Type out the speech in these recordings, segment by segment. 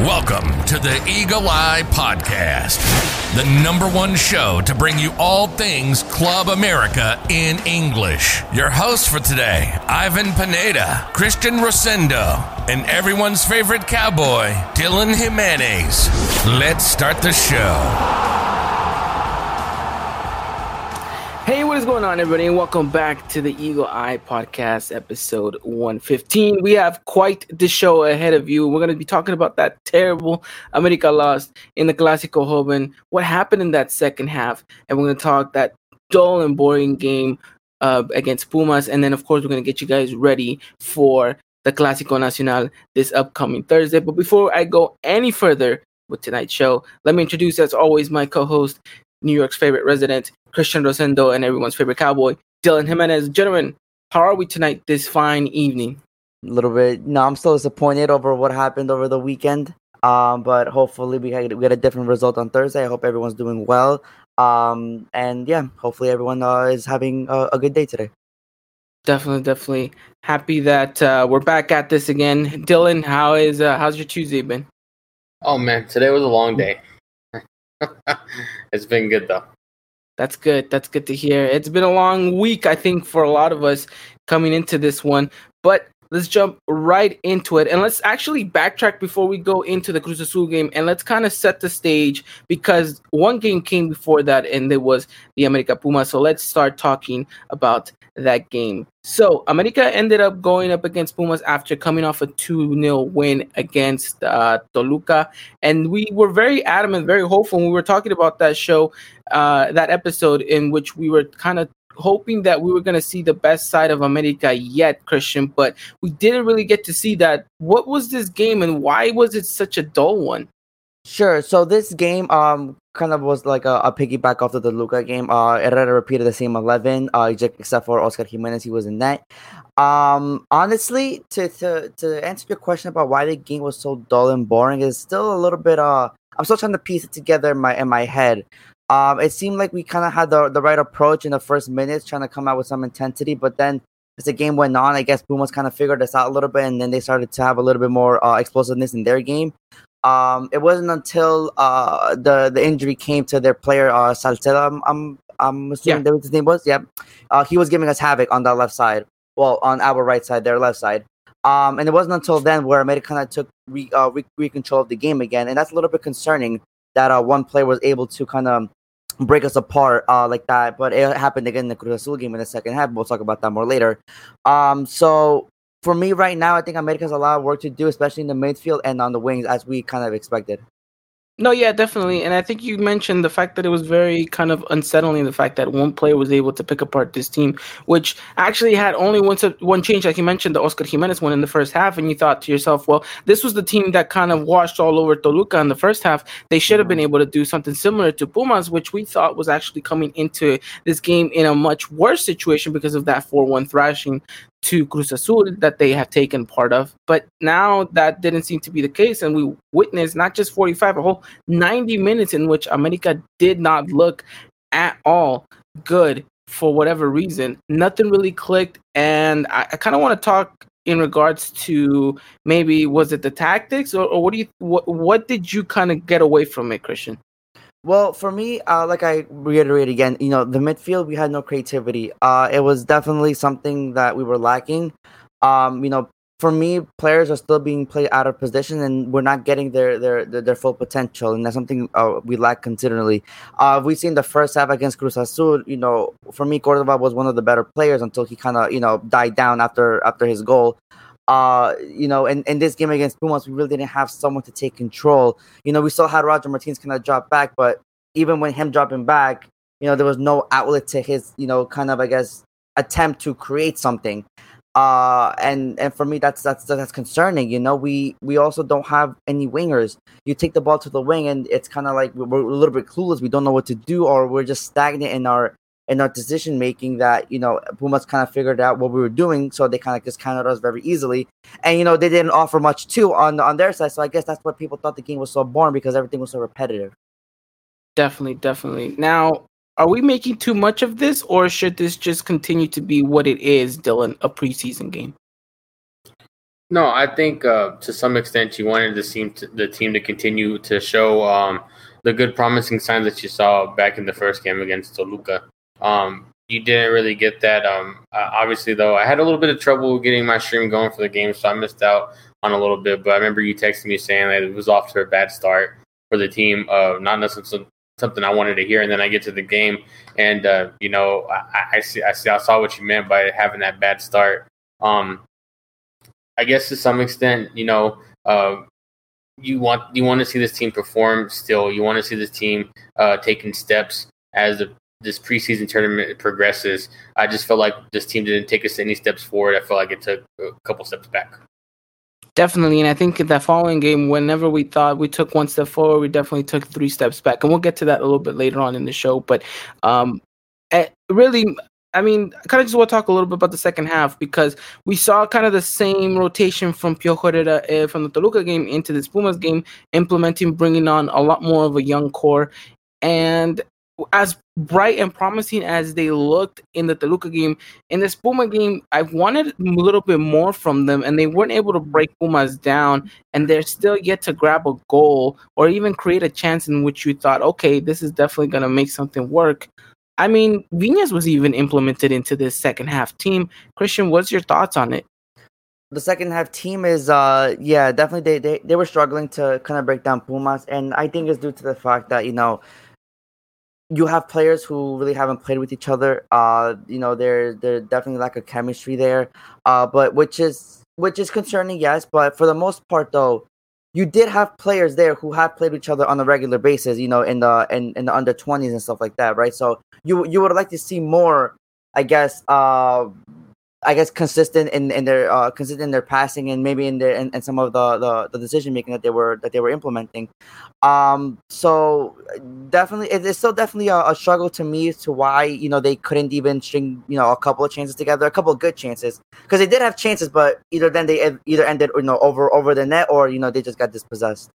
Welcome to the Eagle Eye Podcast, the number one show to bring you all things Club America in English. Your hosts for today, Ivan Pineda, Christian Rosendo, and everyone's favorite cowboy, Dylan Jimenez. Let's start the show. Hey, what is going on, everybody? And welcome back to the Eagle Eye Podcast, episode 115. We have quite the show ahead of you. We're going to be talking about that terrible America lost in the Clásico Joven, what happened in that second half, and we're going to talk that dull and boring game uh, against Pumas. And then, of course, we're going to get you guys ready for the Clásico Nacional this upcoming Thursday. But before I go any further with tonight's show, let me introduce, as always, my co host, New York's favorite resident, Christian Rosendo, and everyone's favorite cowboy, Dylan Jimenez. Gentlemen, how are we tonight this fine evening? A little bit. No, I'm still disappointed over what happened over the weekend. Um, but hopefully we get, we get a different result on Thursday. I hope everyone's doing well. Um, and yeah, hopefully everyone uh, is having a, a, good day today. Definitely, definitely happy that uh, we're back at this again. Dylan, how is uh, how's your Tuesday been? Oh man, today was a long day. it's been good though. That's good. That's good to hear. It's been a long week, I think, for a lot of us coming into this one. But let's jump right into it. And let's actually backtrack before we go into the Cruz Azul game and let's kind of set the stage because one game came before that and it was the America Puma. So let's start talking about that game. So America ended up going up against Pumas after coming off a 2 0 win against uh, Toluca. And we were very adamant, very hopeful. When we were talking about that show, uh, that episode in which we were kind of hoping that we were going to see the best side of America yet, Christian, but we didn't really get to see that. What was this game and why was it such a dull one? Sure. So this game um kind of was like a, a piggyback off of the Luca game. Uh Herrera repeated the same eleven, uh except for Oscar Jimenez, he was in net. Um honestly, to, to to answer your question about why the game was so dull and boring is still a little bit uh I'm still trying to piece it together in my in my head. Um, it seemed like we kind of had the, the right approach in the first minutes, trying to come out with some intensity. But then as the game went on, I guess Pumas kind of figured us out a little bit, and then they started to have a little bit more uh, explosiveness in their game. Um, it wasn't until uh, the the injury came to their player uh, Salcedo. I'm, I'm, I'm assuming yeah. that his name was. Yeah, uh, he was giving us havoc on that left side. Well, on our right side, their left side. Um, and it wasn't until then where America kind of took re, uh, re, re control of the game again, and that's a little bit concerning that uh, one player was able to kind of break us apart uh, like that. But it happened again in the Cruz Azul game in the second half. We'll talk about that more later. Um, so for me right now, I think America has a lot of work to do, especially in the midfield and on the wings, as we kind of expected. No, yeah, definitely. And I think you mentioned the fact that it was very kind of unsettling the fact that one player was able to pick apart this team, which actually had only one one change, like you mentioned, the Oscar Jimenez one in the first half. And you thought to yourself, well, this was the team that kind of washed all over Toluca in the first half. They should have been mm-hmm. able to do something similar to Pumas, which we thought was actually coming into this game in a much worse situation because of that 4 1 thrashing to Cruz Azul that they have taken part of. But now that didn't seem to be the case, and we witnessed not just 45, a whole 90 minutes in which America did not look at all good for whatever reason. Nothing really clicked, and I, I kind of want to talk in regards to maybe was it the tactics or, or what do you what, what did you kind of get away from it christian well, for me, uh, like I reiterate again, you know, the midfield we had no creativity. Uh, it was definitely something that we were lacking. Um, you know, for me, players are still being played out of position, and we're not getting their their their, their full potential, and that's something uh, we lack considerably. Uh, we've seen the first half against Cruz Azul. You know, for me, Cordova was one of the better players until he kind of you know died down after after his goal uh, you know, in, in this game against Pumas, we really didn't have someone to take control. You know, we still had Roger Martinez kind of drop back, but even when him dropping back, you know, there was no outlet to his, you know, kind of, I guess, attempt to create something. Uh, and and for me, that's that's that's concerning. You know, we we also don't have any wingers. You take the ball to the wing, and it's kind of like we're a little bit clueless. We don't know what to do, or we're just stagnant in our in our decision making that you know Pumas kind of figured out what we were doing, so they kind of just counted us very easily. And you know they didn't offer much too on on their side, so I guess that's what people thought the game was so boring because everything was so repetitive. Definitely, definitely. Now, are we making too much of this, or should this just continue to be what it is, Dylan, a preseason game? No, I think uh, to some extent you wanted the team to, the team to continue to show um, the good promising signs that you saw back in the first game against Toluca. Um, you didn't really get that. Um, uh, obviously, though, I had a little bit of trouble getting my stream going for the game, so I missed out on a little bit. But I remember you texting me saying that it was off to a bad start for the team. Uh, not necessarily something I wanted to hear, and then I get to the game, and uh, you know, I, I, see, I see, I saw what you meant by having that bad start. Um, I guess to some extent, you know, uh, you want you want to see this team perform still. You want to see this team uh, taking steps as the, this preseason tournament progresses. I just felt like this team didn't take us any steps forward. I felt like it took a couple steps back. Definitely, and I think in that following game, whenever we thought we took one step forward, we definitely took three steps back, and we'll get to that a little bit later on in the show. But um, eh, really, I mean, I kind of just want to talk a little bit about the second half because we saw kind of the same rotation from Piojo Herrera uh, from the Toluca game into the Pumas game, implementing, bringing on a lot more of a young core. And as bright and promising as they looked in the Toluca game, in the Puma game, I wanted a little bit more from them, and they weren't able to break Pumas down, and they're still yet to grab a goal or even create a chance in which you thought, okay, this is definitely going to make something work. I mean, Viñas was even implemented into this second half team. Christian, what's your thoughts on it? The second half team is, uh, yeah, definitely they, they, they were struggling to kind of break down Pumas, and I think it's due to the fact that, you know, you have players who really haven't played with each other. Uh, you know, there there definitely lack of chemistry there. Uh, but which is which is concerning, yes. But for the most part, though, you did have players there who have played with each other on a regular basis. You know, in the in, in the under twenties and stuff like that, right? So you you would like to see more, I guess, uh, I guess consistent in, in their uh, consistent in their passing and maybe in their and, some of the, the, the decision making that they were that they were implementing. Um, so definitely, it's still definitely a, a, struggle to me as to why you know they couldn't even string you know a couple of chances together, a couple of good chances because they did have chances, but either then they either ended you know over over the net or you know they just got dispossessed.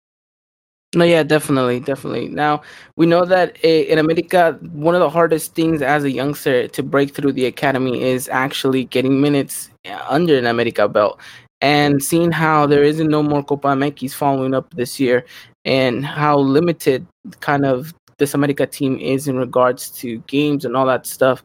No, yeah, definitely, definitely. Now we know that in America, one of the hardest things as a youngster to break through the academy is actually getting minutes under an America belt, and seeing how there isn't no more Copa MX following up this year, and how limited kind of this America team is in regards to games and all that stuff.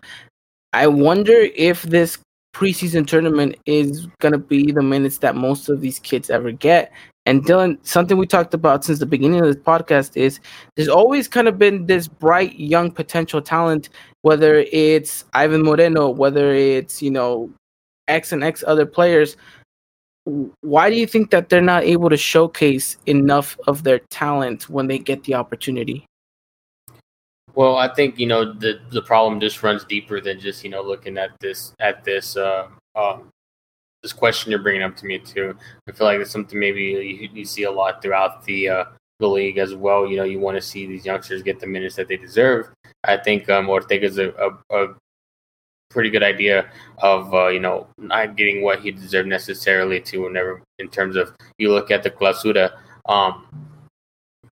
I wonder if this preseason tournament is going to be the minutes that most of these kids ever get and Dylan, something we talked about since the beginning of this podcast is there's always kind of been this bright young potential talent, whether it's Ivan Moreno, whether it's, you know, X and X other players. Why do you think that they're not able to showcase enough of their talent when they get the opportunity? Well, I think you know the the problem just runs deeper than just you know looking at this at this uh, um, this question you're bringing up to me too. I feel like it's something maybe you, you see a lot throughout the uh, the league as well. You know, you want to see these youngsters get the minutes that they deserve. I think um, Ortega's a, a, a pretty good idea of uh, you know not getting what he deserved necessarily to whenever in terms of you look at the clausura. Um,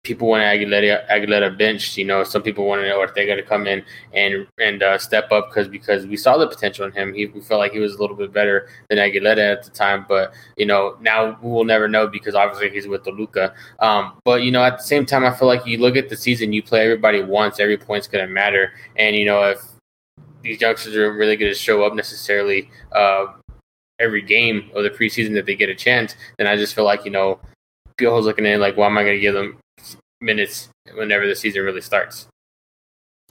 people wanted Aguilera, Aguilera benched. You know, some people want to know if they're going to come in and and uh, step up because because we saw the potential in him. He, we felt like he was a little bit better than Aguilera at the time. But you know, now we will never know because obviously he's with Toluca. Um, but you know, at the same time, I feel like you look at the season, you play everybody once, every point's going to matter. And you know, if these youngsters are really going to show up necessarily uh, every game of the preseason that they get a chance, then I just feel like you know. Piojo's looking at like, why am I going to give them minutes whenever the season really starts.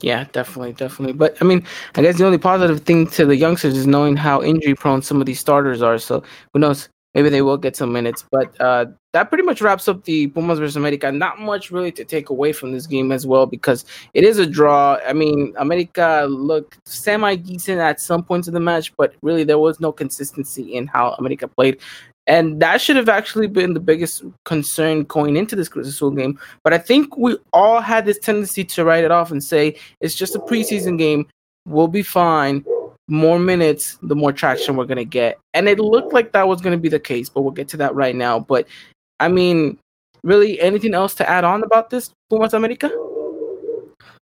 Yeah, definitely, definitely. But I mean, I guess the only positive thing to the youngsters is knowing how injury prone some of these starters are. So who knows? Maybe they will get some minutes. But uh, that pretty much wraps up the Pumas versus America. Not much really to take away from this game as well because it is a draw. I mean, America looked semi decent at some points of the match, but really there was no consistency in how America played. And that should have actually been the biggest concern going into this Cruz Azul game. But I think we all had this tendency to write it off and say it's just a preseason game. We'll be fine. More minutes, the more traction we're going to get. And it looked like that was going to be the case, but we'll get to that right now. But I mean, really, anything else to add on about this, Pumas America?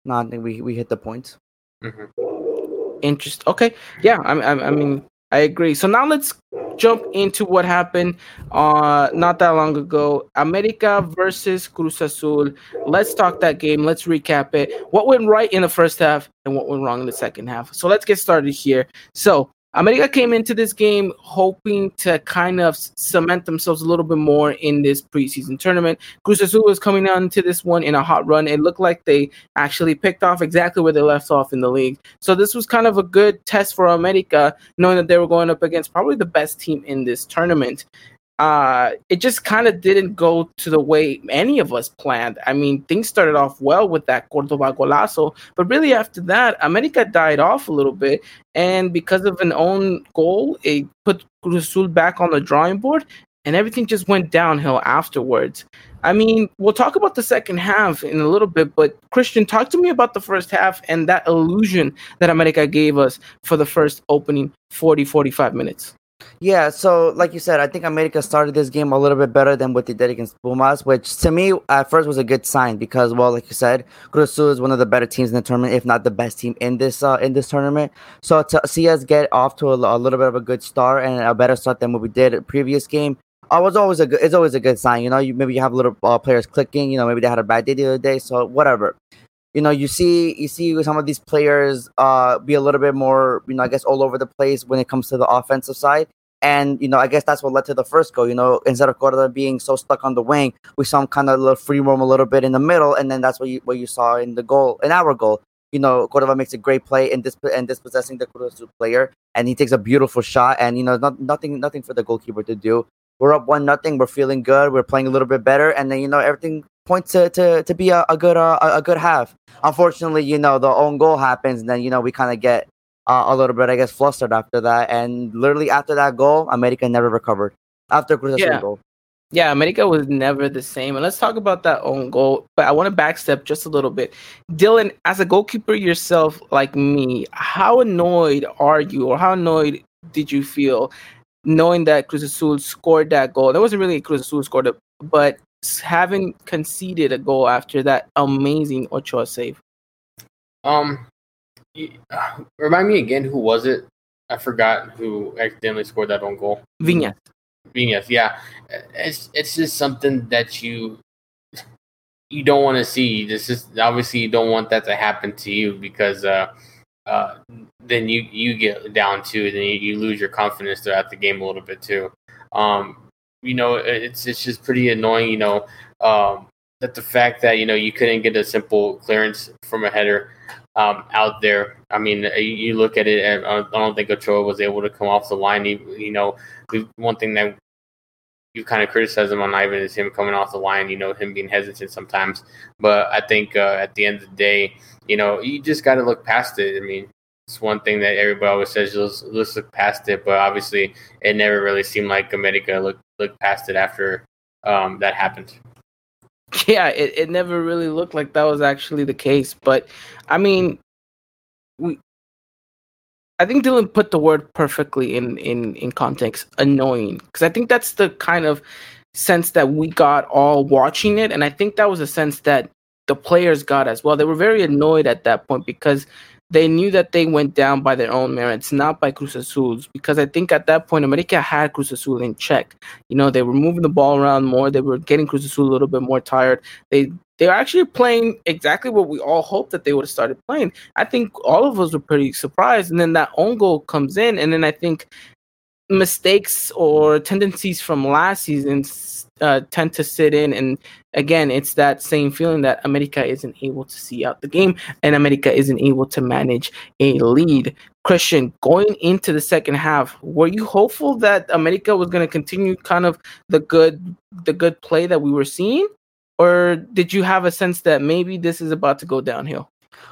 No, I think we, we hit the points. Mm-hmm. Interest. Okay. Yeah. I, I, I mean, I agree. So now let's jump into what happened uh not that long ago. America versus Cruz Azul. Let's talk that game. Let's recap it. What went right in the first half and what went wrong in the second half. So let's get started here. So America came into this game hoping to kind of cement themselves a little bit more in this preseason tournament. Cruz Azul was coming on to this one in a hot run. It looked like they actually picked off exactly where they left off in the league. So this was kind of a good test for America, knowing that they were going up against probably the best team in this tournament uh, it just kind of didn't go to the way any of us planned. I mean, things started off well with that Cordova golazo, but really after that, America died off a little bit. And because of an own goal, it put Cruz Azul back on the drawing board, and everything just went downhill afterwards. I mean, we'll talk about the second half in a little bit, but Christian, talk to me about the first half and that illusion that America gave us for the first opening 40, 45 minutes. Yeah, so like you said, I think America started this game a little bit better than what they did against Pumas, which to me at first was a good sign because, well, like you said, Cruz is one of the better teams in the tournament, if not the best team in this uh, in this tournament. So to see us get off to a, a little bit of a good start and a better start than what we did previous game, I was always a good. It's always a good sign, you know. You maybe you have little uh, players clicking, you know. Maybe they had a bad day the other day, so whatever you know you see you see some of these players uh be a little bit more you know i guess all over the place when it comes to the offensive side and, you know, I guess that's what led to the first goal. You know, instead of Cordova being so stuck on the wing, we saw him kind of little free roam a little bit in the middle. And then that's what you, what you saw in the goal, in our goal. You know, Cordova makes a great play in this and dispossessing the Cruz player, and he takes a beautiful shot. And you know, not, nothing, nothing for the goalkeeper to do. We're up one nothing. We're feeling good. We're playing a little bit better, and then you know everything points to to, to be a, a good uh, a good half. Unfortunately, you know the own goal happens, and then you know we kind of get uh, a little bit, I guess, flustered after that. And literally after that goal, America never recovered after Cruz Azul yeah. goal. Yeah, America was never the same. And let's talk about that own goal. But I want to backstep just a little bit. Dylan, as a goalkeeper yourself, like me, how annoyed are you or how annoyed did you feel knowing that Cruz Azul scored that goal? That wasn't really Cruz Azul scored it, but having conceded a goal after that amazing Ochoa save. Um, remind me again, who was it? I forgot who accidentally scored that own goal. Viñas. Viñas, yeah. It's it's just something that you you don't want to see. This is obviously you don't want that to happen to you because uh, uh, then you you get down too, then you, you lose your confidence throughout the game a little bit too. Um, you know, it's it's just pretty annoying. You know, um, that the fact that you know you couldn't get a simple clearance from a header um, out there. I mean, uh, you look at it, and I don't think Ochoa was able to come off the line. You know, one thing that you kind of criticize him on Ivan is him coming off the line. You know, him being hesitant sometimes. But I think uh, at the end of the day, you know, you just got to look past it. I mean, it's one thing that everybody always says, let's, let's look past it. But obviously, it never really seemed like America looked looked past it after um, that happened. yeah, it, it never really looked like that was actually the case. But I mean, we I think Dylan put the word perfectly in in in context. Annoying, because I think that's the kind of sense that we got all watching it, and I think that was a sense that the players got as well. They were very annoyed at that point because they knew that they went down by their own merits, not by Cruz Azul's, because I think at that point America had Cruz Azul in check. You know, they were moving the ball around more. They were getting Cruz Azul a little bit more tired. They they were actually playing exactly what we all hoped that they would have started playing. I think all of us were pretty surprised, and then that own goal comes in, and then I think mistakes or tendencies from last season uh, tend to sit in. And again, it's that same feeling that America isn't able to see out the game and America isn't able to manage a lead. Christian, going into the second half, were you hopeful that America was going to continue kind of the good the good play that we were seeing? Or did you have a sense that maybe this is about to go downhill?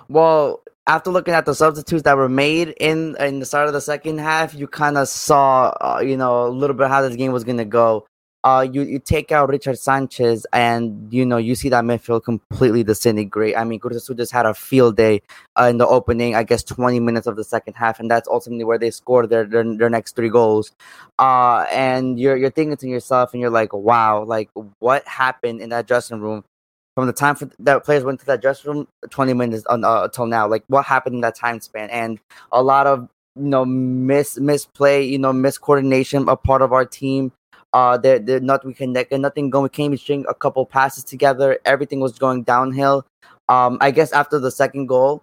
Well, after looking at the substitutes that were made in in the start of the second half, you kind of saw, uh, you know, a little bit how this game was going to go. Uh, you you take out Richard Sanchez, and you know you see that midfield completely disintegrate. I mean, Azul just had a field day uh, in the opening, I guess, twenty minutes of the second half, and that's ultimately where they scored their their, their next three goals. Uh, and you're you're thinking to yourself, and you're like, wow, like what happened in that dressing room from the time for that players went to that dressing room 20 minutes uh, until now like what happened in that time span and a lot of you know miss misplay, you know miscoordination a part of our team. Uh, they're, they're not we connect nothing going. We came string a couple passes together. Everything was going downhill. Um, I guess after the second goal,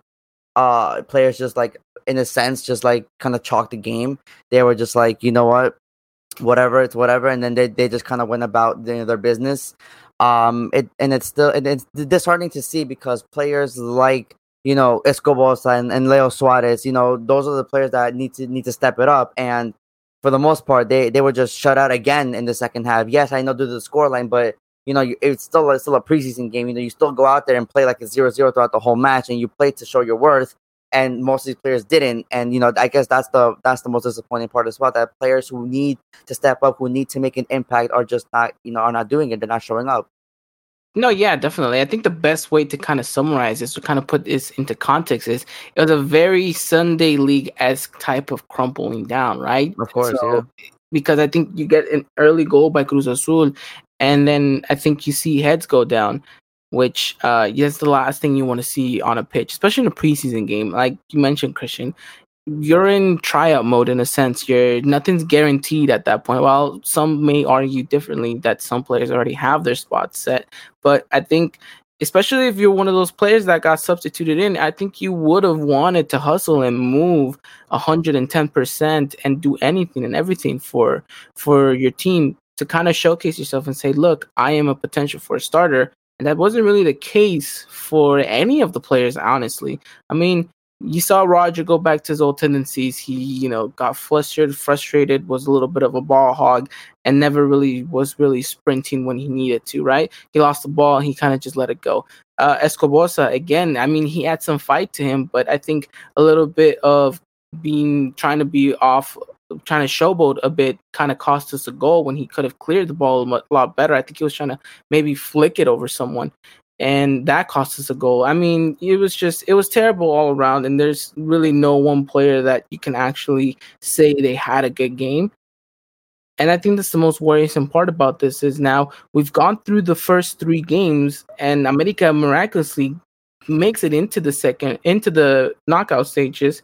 uh, players just like in a sense just like kind of chalked the game. They were just like, you know what, whatever, it's whatever, and then they they just kind of went about their, their business. Um, it and it's still and it's disheartening to see because players like you know Escoboza and, and Leo Suarez, you know, those are the players that need to need to step it up. And for the most part, they they were just shut out again in the second half. Yes, I know due to the scoreline, but you know, it's still it's still a preseason game. You know, you still go out there and play like a 0-0 throughout the whole match, and you play to show your worth. And most of these players didn't. And you know, I guess that's the that's the most disappointing part as well. That players who need to step up, who need to make an impact, are just not you know are not doing it. They're not showing up. No, yeah, definitely. I think the best way to kind of summarize this, to kind of put this into context, is it was a very Sunday league esque type of crumpling down, right? Of course, so, yeah. Because I think you get an early goal by Cruz Azul, and then I think you see heads go down, which uh is the last thing you want to see on a pitch, especially in a preseason game. Like you mentioned, Christian, you're in tryout mode in a sense. You're nothing's guaranteed at that point. While some may argue differently that some players already have their spots set, but I think especially if you're one of those players that got substituted in, I think you would have wanted to hustle and move 110% and do anything and everything for for your team to kind of showcase yourself and say, look, I am a potential for a starter. And that wasn't really the case for any of the players, honestly. I mean, you saw Roger go back to his old tendencies. He, you know, got flustered, frustrated, was a little bit of a ball hog, and never really was really sprinting when he needed to, right? He lost the ball, he kind of just let it go. Uh, Escoboza, again, I mean, he had some fight to him, but I think a little bit of being trying to be off trying to showboat a bit kind of cost us a goal when he could have cleared the ball a lot better. I think he was trying to maybe flick it over someone, and that cost us a goal. I mean, it was just it was terrible all around, and there's really no one player that you can actually say they had a good game. And I think that's the most worrisome part about this is now we've gone through the first three games, and America miraculously makes it into the second into the knockout stages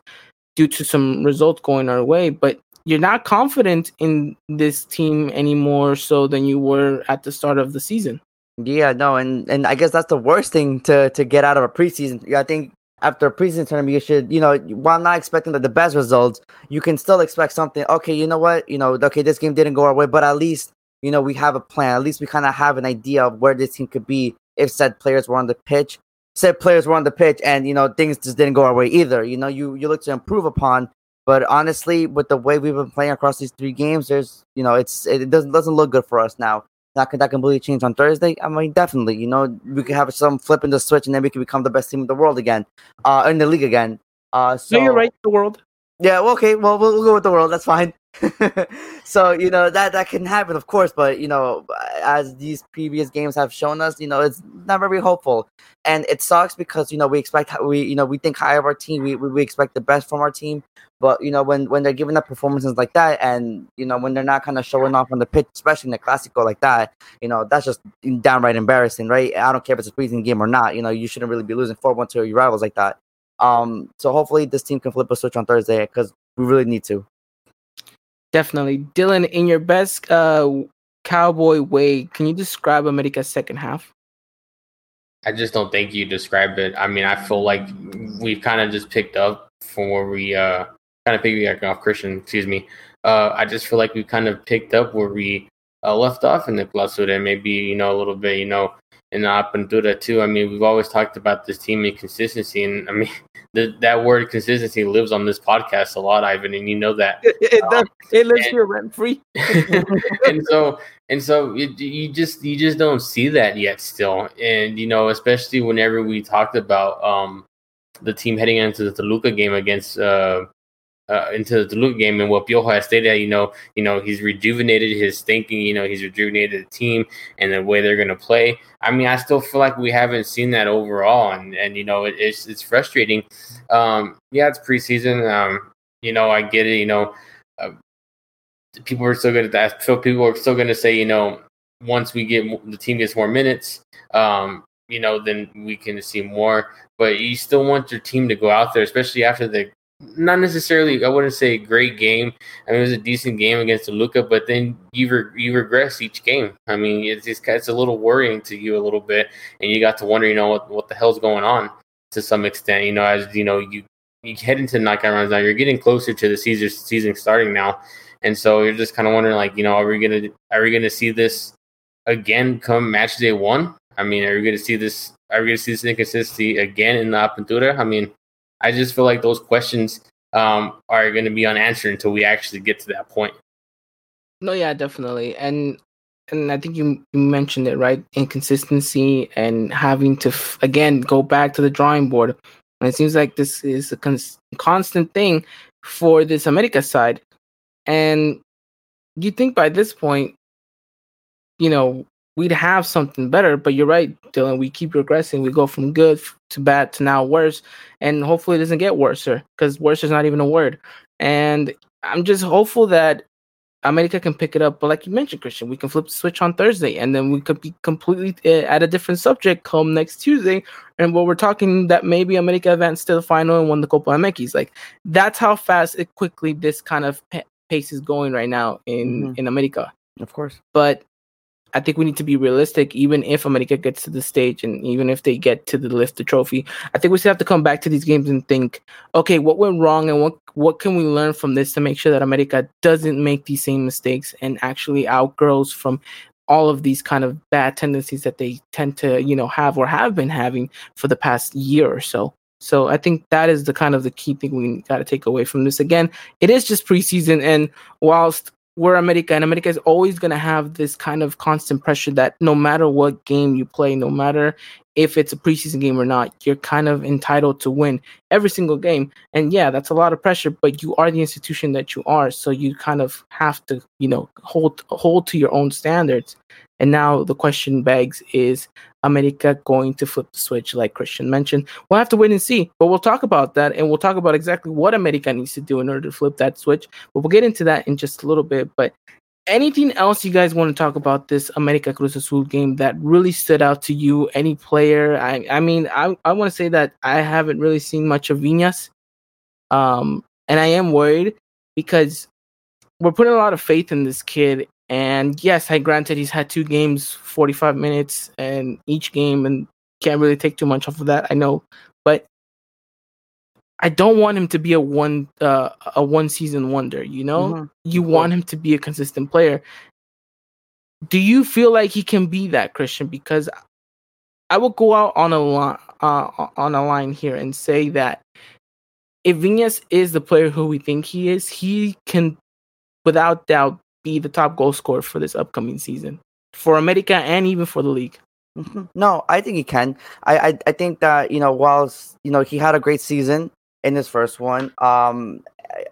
due to some results going our way. But you're not confident in this team anymore so than you were at the start of the season. Yeah, no, and and I guess that's the worst thing to to get out of a preseason. I think after a preseason tournament, you should, you know, while not expecting the, best results, you can still expect something. Okay, you know what, you know, okay, this game didn't go our way, but at least you know we have a plan. At least we kind of have an idea of where this team could be if said players were on the pitch. Said players were on the pitch, and you know things just didn't go our way either. You know, you you look to improve upon but honestly, with the way we've been playing across these three games, there's you know it's it doesn't doesn't look good for us now. That can that completely change on Thursday. I mean, definitely, you know, we could have some flipping the switch, and then we could become the best team in the world again, uh, in the league again. Uh, so you're right, the world. Yeah, well, okay, well, we'll, we'll go with the world. That's fine. so you know that that can happen, of course, but you know, as these previous games have shown us, you know, it's not very hopeful, and it sucks because you know we expect we you know we think high of our team, we we expect the best from our team, but you know when when they're giving up performances like that, and you know when they're not kind of showing off on the pitch, especially in the Clasico like that, you know that's just downright embarrassing, right? I don't care if it's a preseason game or not. You know you shouldn't really be losing four one to your rivals like that. Um, so hopefully this team can flip a switch on Thursday because we really need to. Definitely. Dylan, in your best uh, cowboy way, can you describe America's second half? I just don't think you described it. I mean, I feel like we've kind of just picked up from where we uh, kind of piggybacking off Christian, excuse me. Uh, I just feel like we kind of picked up where we uh, left off in the and maybe, you know, a little bit, you know, in the Apertura too. I mean, we've always talked about this team and consistency, and I mean, the, that word consistency lives on this podcast a lot, Ivan, and you know that it, it, um, it lives and, here rent free. and so, and so, it, you just you just don't see that yet, still, and you know, especially whenever we talked about um the team heading into the Toluca game against uh uh, into the Luke game and what Piojo has stated, you know, you know, he's rejuvenated his thinking, you know, he's rejuvenated the team and the way they're going to play. I mean, I still feel like we haven't seen that overall, and and you know, it, it's it's frustrating. Um, yeah, it's preseason. Um, you know, I get it. You know, uh, people are still going to ask. So people are still going to say, you know, once we get the team gets more minutes, um, you know, then we can see more. But you still want your team to go out there, especially after the not necessarily. I wouldn't say a great game. I mean, it was a decent game against Toluca, but then you re- you regress each game. I mean, it's just, it's a little worrying to you a little bit, and you got to wonder, you know, what what the hell's going on to some extent. You know, as you know, you you head into knockout rounds now. You're getting closer to the season season starting now, and so you're just kind of wondering, like, you know, are we gonna are we gonna see this again come match day one? I mean, are we gonna see this? Are we gonna see this inconsistency again in the Apertura? I mean, I just feel like those questions um, are going to be unanswered until we actually get to that point. No, yeah, definitely, and and I think you, you mentioned it right, inconsistency and having to f- again go back to the drawing board. And it seems like this is a cons- constant thing for this America side, and you think by this point, you know, we'd have something better. But you're right, Dylan. We keep regressing. We go from good to bad to now worse, and hopefully it doesn't get worse, because worse is not even a word. And I'm just hopeful that America can pick it up. But like you mentioned, Christian, we can flip the switch on Thursday, and then we could be completely uh, at a different subject come next Tuesday. And what we're talking that maybe America advanced to the final and won the Copa MX. Like that's how fast it quickly this kind of pace is going right now in mm-hmm. in America. Of course, but I think we need to be realistic, even if America gets to the stage and even if they get to the lift the trophy. I think we still have to come back to these games and think, okay, what went wrong and what what can we learn from this to make sure that America doesn't make these same mistakes and actually outgrows from all of these kind of bad tendencies that they tend to, you know, have or have been having for the past year or so. So I think that is the kind of the key thing we got to take away from this. Again, it is just preseason, and whilst we're America, and America is always going to have this kind of constant pressure that no matter what game you play, no matter if it's a preseason game or not, you're kind of entitled to win every single game. And yeah, that's a lot of pressure, but you are the institution that you are, so you kind of have to, you know, hold hold to your own standards. And now the question begs is America going to flip the switch, like Christian mentioned? We'll have to wait and see, but we'll talk about that and we'll talk about exactly what America needs to do in order to flip that switch. But we'll get into that in just a little bit. But anything else you guys want to talk about this America Cruz Azul game that really stood out to you? Any player? I, I mean, I, I want to say that I haven't really seen much of Viñas. Um, and I am worried because we're putting a lot of faith in this kid and yes, I granted he's had two games, 45 minutes, and each game, and can't really take too much off of that. I know, but I don't want him to be a one uh, a one season wonder. You know, mm-hmm. you want him to be a consistent player. Do you feel like he can be that Christian? Because I will go out on a line uh, on a line here and say that if Viñas is the player who we think he is, he can, without doubt, be the top goal scorer for this upcoming season for America and even for the league. Mm-hmm. No, I think he can. I, I I think that you know whilst you know he had a great season in his first one, um,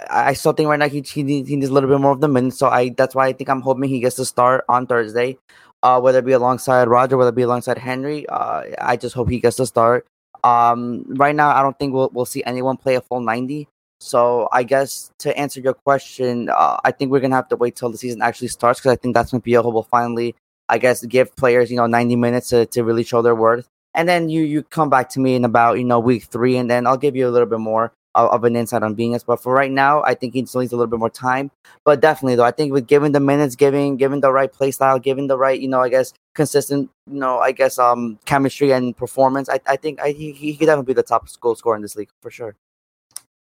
I, still think right now he he needs, he needs a little bit more of the minutes. So I that's why I think I'm hoping he gets to start on Thursday, uh, whether it be alongside Roger, whether it be alongside Henry. Uh, I just hope he gets to start. Um, right now I don't think we'll we'll see anyone play a full ninety. So I guess to answer your question, uh, I think we're gonna have to wait till the season actually starts because I think that's when Piojo will finally, I guess, give players you know 90 minutes to, to really show their worth. And then you you come back to me in about you know week three, and then I'll give you a little bit more of, of an insight on Viñas. But for right now, I think he still needs a little bit more time. But definitely though, I think with giving the minutes, giving giving the right play style, giving the right you know I guess consistent you know I guess um chemistry and performance, I I think I, he he could definitely be the top goal scorer in this league for sure.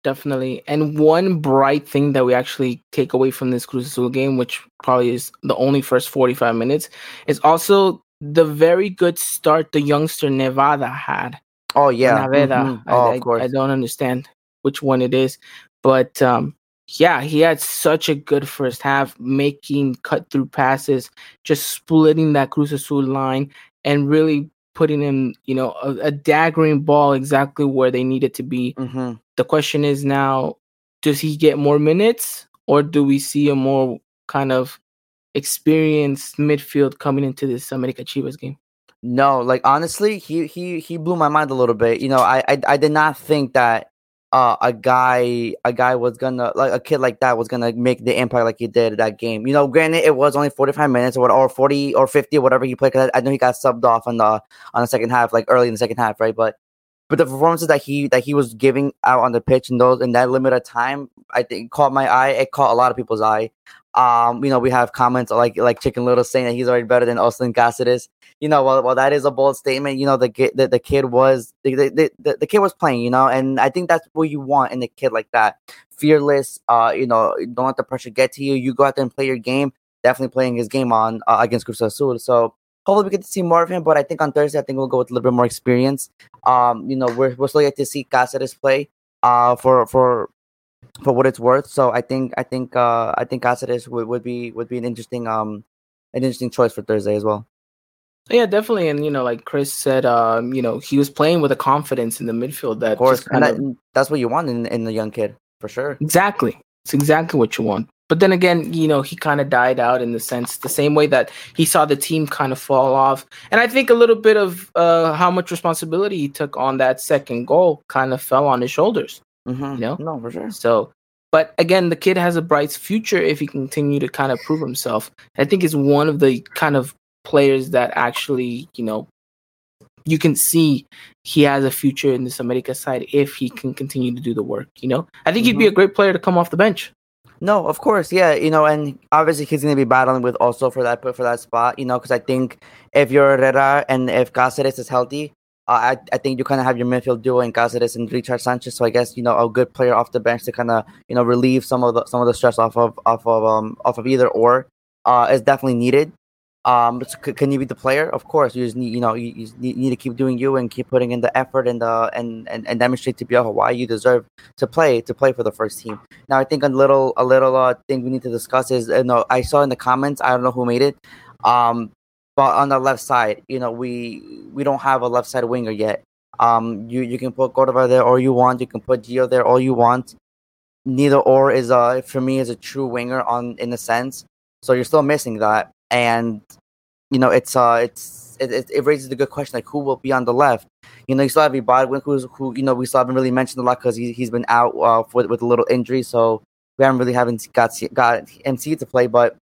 Definitely. And one bright thing that we actually take away from this Cruz Azul game, which probably is the only first 45 minutes, is also the very good start the youngster Nevada had. Oh, yeah. Nevada. Mm-hmm. Oh, I, of course. I, I, don't understand which one it is. But um, yeah, he had such a good first half, making cut through passes, just splitting that Cruz Azul line and really putting him, you know, a, a daggering ball exactly where they need it to be. Mm-hmm. The question is now, does he get more minutes or do we see a more kind of experienced midfield coming into this America Chivas game? No, like honestly, he he he blew my mind a little bit. You know, I I, I did not think that uh, a guy a guy was gonna like a kid like that was gonna make the impact like he did that game. You know, granted it was only forty five minutes or or forty or fifty or whatever he played. Cause I, I know he got subbed off on the on the second half, like early in the second half, right? But but the performances that he that he was giving out on the pitch in those in that limited time, I think caught my eye. It caught a lot of people's eye. Um, you know, we have comments like like Chicken Little saying that he's already better than Austin Cáceres. You know, well, well, that is a bold statement. You know, the the, the kid was the, the, the, the kid was playing. You know, and I think that's what you want in a kid like that, fearless. Uh, you know, don't let the pressure get to you. You go out there and play your game. Definitely playing his game on uh, against Cruz Azul. So hopefully we get to see more of him. But I think on Thursday, I think we'll go with a little bit more experience. Um, you know, we're we're still yet to see Cáceres play. Uh, for for for what it's worth. So I think I think uh I think Cáceres would, would be would be an interesting um an interesting choice for Thursday as well. Yeah, definitely. And you know, like Chris said, um, you know, he was playing with a confidence in the midfield that Of course, and kind that, of, that's what you want in in the young kid for sure. exactly. It's exactly what you want. But then again, you know, he kind of died out in the sense the same way that he saw the team kind of fall off. And I think a little bit of uh, how much responsibility he took on that second goal kind of fell on his shoulders. Mm-hmm. You know? no, for sure. So, but again, the kid has a bright future if he continue to kind of prove himself. I think is one of the kind of players that actually, you know, you can see he has a future in this America side if he can continue to do the work. You know, I think he'd be a great player to come off the bench. No, of course, yeah, you know, and obviously he's going to be battling with also for that for that spot, you know, because I think if you're Herrera and if Cáceres is healthy, uh, I I think you kind of have your midfield duo in Cáceres and Richard Sanchez. So I guess you know a good player off the bench to kind of you know relieve some of the some of the stress off of off of um off of either or uh is definitely needed. Um, c- can you be the player? Of course, you just need you know you, you need- to keep doing you and keep putting in the effort and the and and, and demonstrate to Piojo why you deserve to play to play for the first team. Now, I think a little a little uh, thing we need to discuss is you know I saw in the comments I don't know who made it, um, but on the left side, you know we we don't have a left side winger yet. Um, you you can put Cordova there all you want. You can put Gio there all you want. Neither or is uh for me is a true winger on in a sense. So you're still missing that, and you know it's uh it's it, it, raises the good question like who will be on the left. You know you still have Ibadwin who's who you know we still haven't really mentioned a lot because he he's been out uh with with a little injury, so we haven't really haven't got got MC to play. But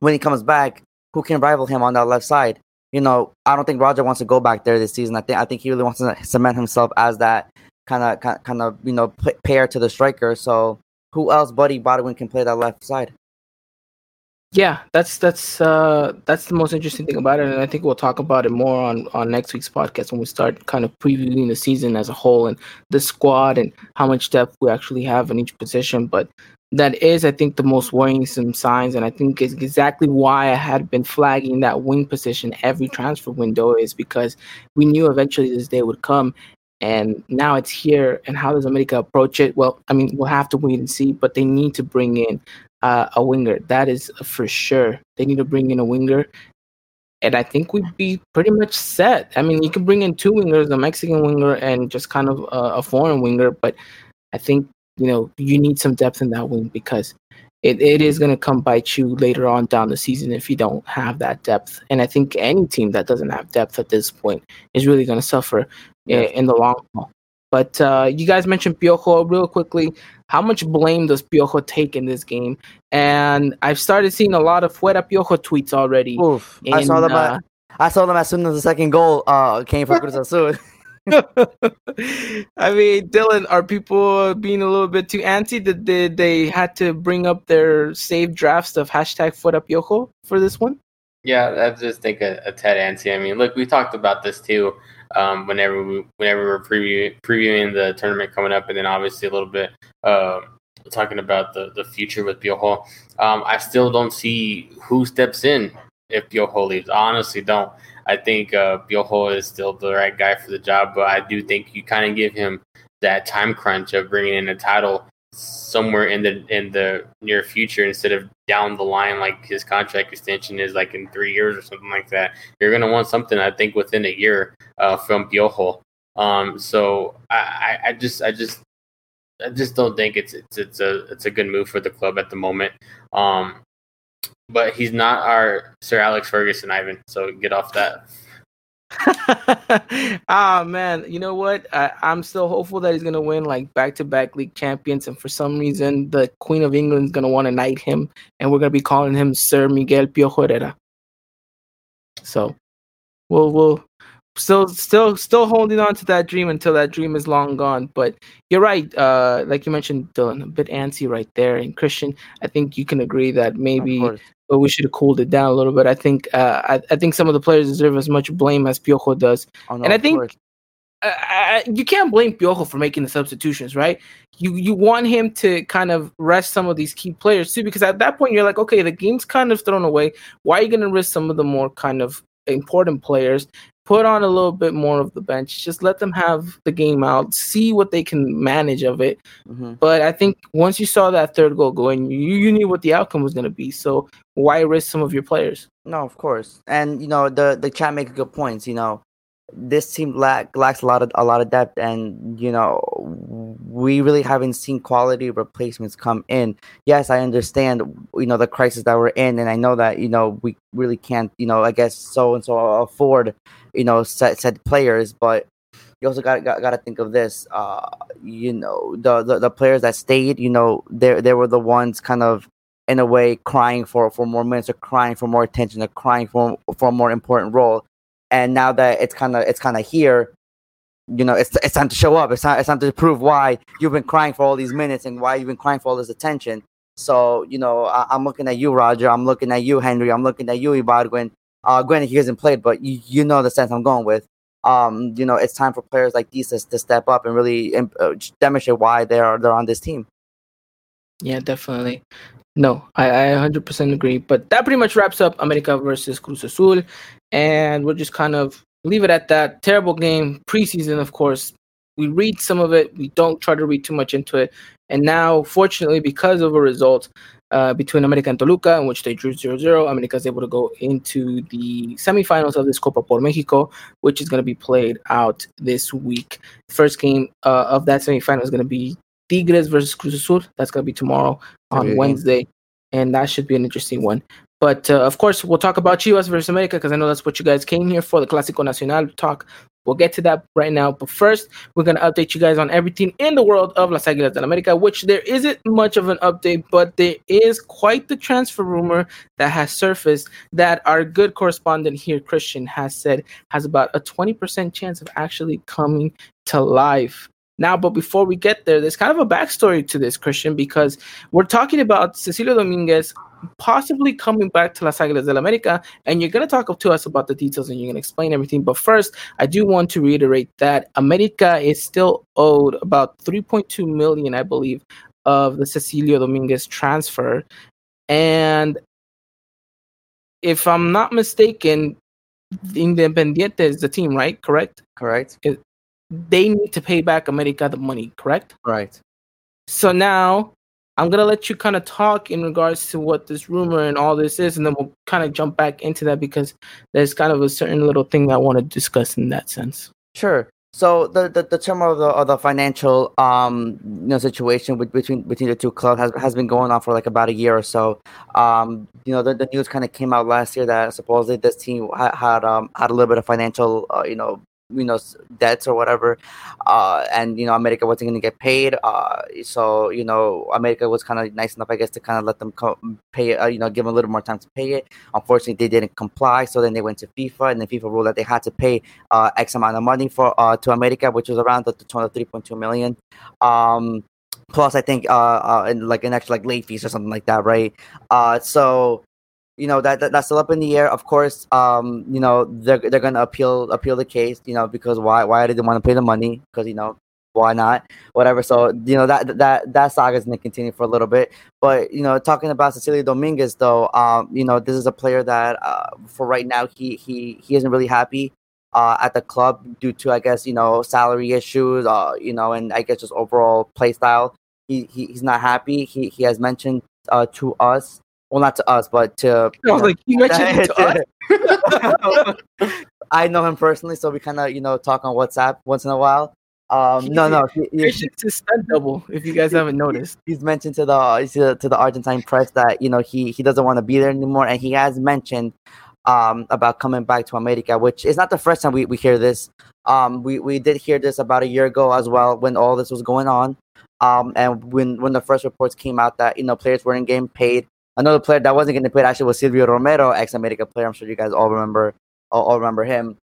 when he comes back, who can rival him on that left side? You know, I don't think Roger wants to go back there this season. I think I think he really wants to cement himself as that kind of kind of you know pair to the striker. So who else, Buddy Bodwin, can play that left side? Yeah, that's that's uh that's the most interesting thing about it, and I think we'll talk about it more on on next week's podcast when we start kind of previewing the season as a whole and the squad and how much depth we actually have in each position. But that is, I think, the most worrisome signs, and I think it's exactly why I had been flagging that wing position every transfer window is because we knew eventually this day would come, and now it's here. And how does America approach it? Well, I mean, we'll have to wait and see, but they need to bring in uh, a winger. That is for sure. They need to bring in a winger. And I think we'd be pretty much set. I mean, you can bring in two wingers, a Mexican winger and just kind of a, a foreign winger. But I think, you know, you need some depth in that wing because it, it is going to come bite you later on down the season if you don't have that depth. And I think any team that doesn't have depth at this point is really going to suffer in, in the long haul. But uh, you guys mentioned Piojo real quickly. How much blame does Piojo take in this game? And I've started seeing a lot of Fuera Piojo tweets already. Oof, I saw them. uh, I saw them as soon as the second goal uh came from Cruz Azul. I mean, Dylan, are people being a little bit too antsy? that they, they had to bring up their saved drafts of hashtag Fuera Piojo for this one? Yeah, I just think a, a tad antsy. I mean, look, we talked about this too. Um, whenever we whenever we we're preview, previewing the tournament coming up, and then obviously a little bit uh, talking about the the future with Piojo. Um, I still don't see who steps in if Piojo leaves. I honestly don't. I think uh, Piojo is still the right guy for the job, but I do think you kind of give him that time crunch of bringing in a title somewhere in the in the near future instead of down the line like his contract extension is like in three years or something like that. You're gonna want something I think within a year uh, from Piojo. Um, so I, I just I just I just don't think it's it's it's a it's a good move for the club at the moment. Um, but he's not our Sir Alex Ferguson, Ivan. So get off that. ah man, you know what? I, I'm still hopeful that he's gonna win like back-to-back league champions, and for some reason, the Queen of England's gonna want to knight him, and we're gonna be calling him Sir Miguel Piojo Herrera. So, we'll we'll still still still holding on to that dream until that dream is long gone but you're right uh like you mentioned dylan a bit antsy right there and christian i think you can agree that maybe but we should have cooled it down a little bit i think uh i, I think some of the players deserve as much blame as piojo does Oh, no, and i think uh, I, you can't blame Piojo for making the substitutions, right? You you want him to kind of rest some of these key players too, because at that point you're like, okay, the game's kind of thrown away. Why are you going to risk some of the more kind of important players? Put on a little bit more of the bench. Just let them have the game out, see what they can manage of it. Mhm. But I think once you saw that third goal going, you, you knew what the outcome was going to be. So why risk some of your players? No, of course, and you know the the chat makes good points. You know, this team lack, lacks a lot of a lot of depth, and you know we really haven't seen quality replacements come in. Yes, I understand. You know the crisis that we're in, and I know that you know we really can't. You know, I guess so and so afford. You know, said, set players, but you also got got, got to think of this. Uh, you know, the, the the players that stayed. You know, they they were the ones kind of in a way crying for for more minutes or crying for more attention or crying for for a more important role and now that it's kind of it's kind of here you know it's it's time to show up it's time it's time to prove why you've been crying for all these minutes and why you've been crying for all this attention so you know I, i'm looking at you roger i'm looking at you henry i'm looking at you Ibarguen. uh granted he hasn't played but you, you know the sense i'm going with um you know it's time for players like these to, step up and really um, uh, demonstrate why they're they're on this team Yeah, definitely. No, I, I 100% agree. But that pretty much wraps up America versus Cruz Azul. And we'll just kind of leave it at that. Terrible game, preseason, of course. We read some of it, we don't try to read too much into it. And now, fortunately, because of a result uh, between America and Toluca, in which they drew 0 0, America is able to go into the semifinals of this Copa por Mexico, which is going to be played out this week. First game uh, of that semifinal is going to be Tigres versus Cruz Azul. That's going to be tomorrow on. Wednesday, and that should be an interesting one. But uh, of course, we'll talk about Chivas versus America because I know that's what you guys came here for the Clásico Nacional talk. We'll get to that right now. But first, we're going to update you guys on everything in the world of Las Águilas del América, which there isn't much of an update, but there is quite the transfer rumor that has surfaced that our good correspondent here, Christian, has said has about a 20% chance of actually coming to life. Now, but before we get there, there's kind of a backstory to this, Christian, because we're talking about Cecilio Dominguez possibly coming back to Las Águilas del América, and you're going to talk to us about the details and you're going to explain everything. But first, I do want to reiterate that America is still owed about 3.2 million, I believe, of the Cecilio Dominguez transfer. And if I'm not mistaken, Independiente is the team, right? Correct? correct They need to pay back America the money, correct? right So now I'm gonna let you kind of talk in regards to what this rumor and all this is, and then we'll kind of jump back into that because there's kind of a certain little thing I want to discuss in that sense. Sure. So the the, the term of the of the financial um you know situation with, between between the two clubs has has been going on for like about a year or so. Um, you know the, the news kind of came out last year that supposedly this team had had um had a little bit of financial uh, you know you know debts or whatever, uh, and you know America wasn't going to get paid. Uh, so you know America was kind of nice enough, I guess, to kind of let them co- pay. Uh, you know, give them a little more time to pay it. Unfortunately, they didn't comply. So then they went to FIFA, and then FIFA ruled that they had to pay uh, X amount of money for uh, to America, which was around the, the of 3.2 million. Um, plus, I think uh, uh, like an extra like late fees or something like that, right? Uh, so you know that, that that's still up in the air. Of course, um, you know they're they're gonna appeal appeal the case, you know, because why why did they want to pay the money? Because you know why not? Whatever. So you know that that that saga is gonna continue for a little bit. But you know, talking about Cecilio Dominguez, though, um, you know, this is a player that uh, for right now he he he isn't really happy uh, at the club due to I guess you know salary issues, uh, you know, and I guess just overall play style. He, he he's not happy. He he has mentioned uh, to us, well, not to us, but to I was like, you mentioned it to us. I know him personally, so we kind of you know talk on WhatsApp once in a while. Um, no, no, he, he- Christian's a stunt double. If you guys haven't noticed, he's mentioned to the to, to the Argentine press that you know he he doesn't want to be there anymore, and he has mentioned um about coming back to America, which is not the first time we, we hear this. Um, we we did hear this about a year ago as well when all this was going on. Um, and when when the first reports came out that you know players weren't getting paid. Another player that wasn't getting paid actually was Silvio Romero, ex America player. I'm sure you guys all remember all, all remember him.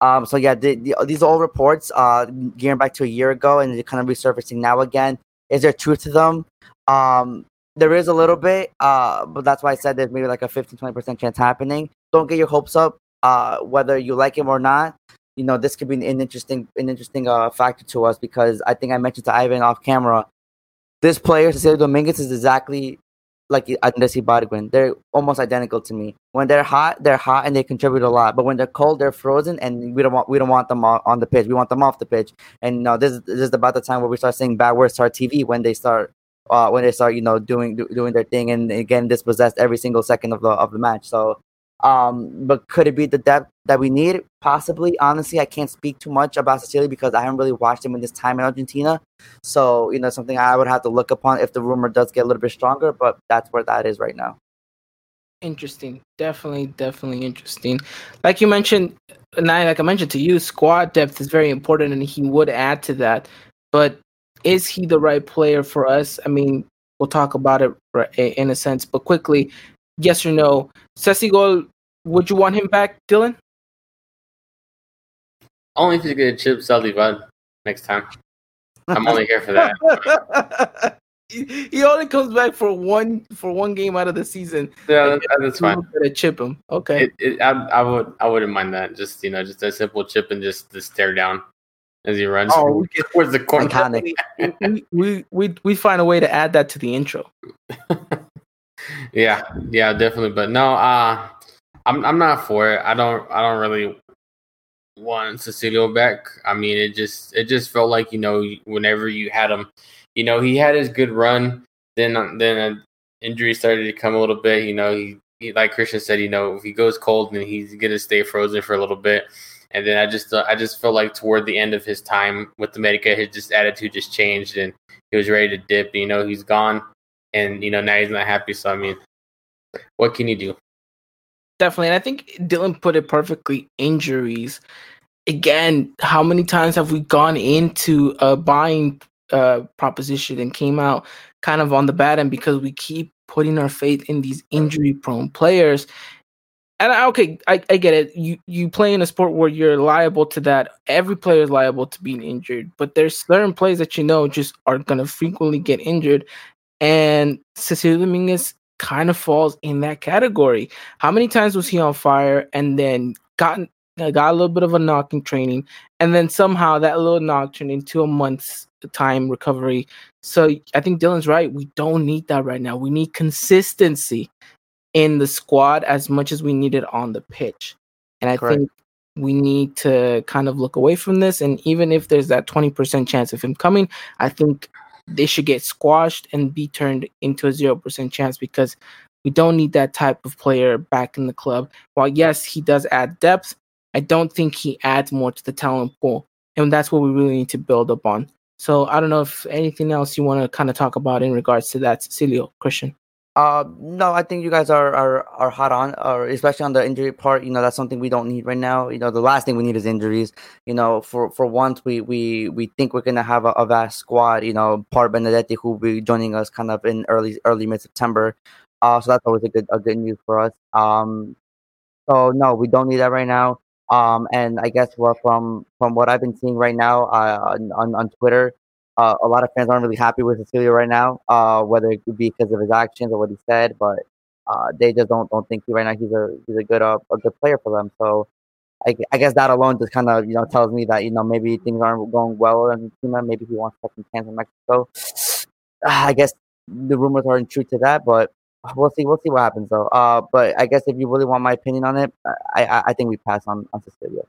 Um, so yeah, the, the, these old reports, uh, gearing back to a year ago, and they're kind of resurfacing now again. Is there truth to them? Um, there is a little bit, uh, but that's why I said there's maybe like a 15 20% chance happening. Don't get your hopes up, uh, whether you like him or not. You know, this could be an interesting, an interesting uh, factor to us because I think I mentioned to Ivan off camera. This player, Cecilio Dominguez, is exactly like Andres Ibargüen. They're almost identical to me. When they're hot, they're hot and they contribute a lot. But when they're cold, they're frozen, and we don't want we don't want them on the pitch. We want them off the pitch. And you know, this, this is about the time where we start saying bad words to our TV when they start uh, when they start you know doing do, doing their thing and again dispossessed every single second of the of the match. So um, but could it be the depth that we need? Possibly. Honestly, I can't speak too much about Cecilio because I haven't really watched him in this time in Argentina. So, you know, something I would have to look upon if the rumor does get a little bit stronger, but that's where that is right now. Interesting. Definitely, definitely interesting. Like you mentioned, and I, like I mentioned to you, squad depth is very important and he would add to that. But is he the right player for us? I mean, we'll talk about it in a sense, but quickly, yes or no? Ceci would you want him back, Dylan? Only if he's gonna chip Salivad next time. I'm only here for that. he only comes back for one for one game out of the season. Yeah, that, that's fine. To chip him, okay. It, it, I, I would I wouldn't mind that. Just you know, just a simple chip and just to stare down as he runs oh, towards the corner. we, we we we find a way to add that to the intro. yeah, yeah, definitely. But no, uh I'm I'm not for it. I don't I don't really want Cecilio back. I mean, it just it just felt like you know whenever you had him, you know he had his good run. Then then an injury started to come a little bit. You know he, he like Christian said, you know if he goes cold, then he's gonna stay frozen for a little bit. And then I just uh, I just felt like toward the end of his time with the Medica, his just attitude just changed and he was ready to dip. You know he's gone, and you know now he's not happy. So I mean, what can you do? Definitely. And I think Dylan put it perfectly injuries. Again, how many times have we gone into a buying uh, proposition and came out kind of on the bad end because we keep putting our faith in these injury prone players? And okay, I, I get it. You you play in a sport where you're liable to that. Every player is liable to being injured, but there's certain players that you know just are gonna frequently get injured. And Cecilio Dominguez kind of falls in that category. How many times was he on fire and then got uh, got a little bit of a knock in training, and then somehow that little knock turned into a month's time recovery. So I think Dylan's right. We don't need that right now. We need consistency in the squad as much as we need it on the pitch. And I Correct. think we need to kind of look away from this. And even if there's that 20% chance of him coming, I think they should get squashed and be turned into a 0% chance because we don't need that type of player back in the club. While, yes, he does add depth, I don't think he adds more to the talent pool. And that's what we really need to build up on. So I don't know if anything else you want to kind of talk about in regards to that, Cecilio, Christian. Uh, no, I think you guys are are are hot on, or especially on the injury part. You know, that's something we don't need right now. You know, the last thing we need is injuries. You know, for for once, we we we think we're gonna have a, a vast squad. You know, Part Benedetti who will be joining us kind of in early early mid September. Uh, so that's always a good a good news for us. Um, so no, we don't need that right now. Um, and I guess well, from from what I've been seeing right now uh, on on Twitter, uh, a lot of fans aren't really happy with Cecilio right now, uh, whether it be because of his actions or what he said, but uh, they just don't don't think he right now he's a he's a good uh, a good player for them. So I, I guess that alone just kind of you know tells me that you know maybe things aren't going well in Argentina. Maybe he wants second chance in Mexico. I guess the rumors aren't true to that, but we'll see. We'll see what happens though. Uh, but I guess if you really want my opinion on it, I I, I think we pass on on Cecilio.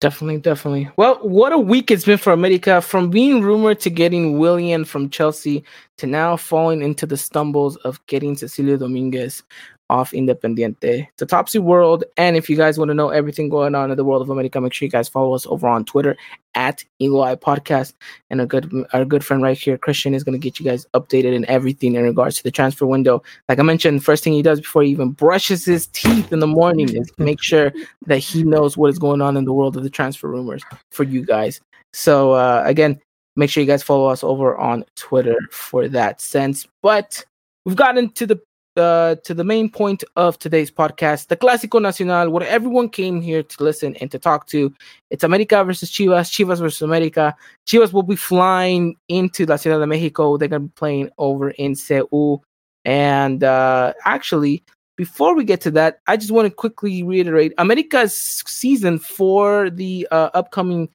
Definitely, definitely. Well, what a week it's been for America from being rumored to getting Willian from Chelsea to now falling into the stumbles of getting Cecilio Dominguez off Independiente. It's a topsy world. And if you guys want to know everything going on in the world of America, make sure you guys follow us over on Twitter at Eagle Eye Podcast. And a good our good friend right here, Christian, is going to get you guys updated in everything in regards to the transfer window. Like I mentioned, first thing he does before he even brushes his teeth in the morning is make sure that he knows what is going on in the world of the transfer rumors for you guys. So uh, again, make sure you guys follow us over on Twitter for that sense. But we've gotten to the uh, to the main point of today's podcast, the Clásico Nacional, where everyone came here to listen and to talk to. It's America versus Chivas, Chivas versus America. Chivas will be flying into La Ciudad de Mexico. They're going to be playing over in Seoul. And uh, actually, before we get to that, I just want to quickly reiterate America's season for the uh, upcoming,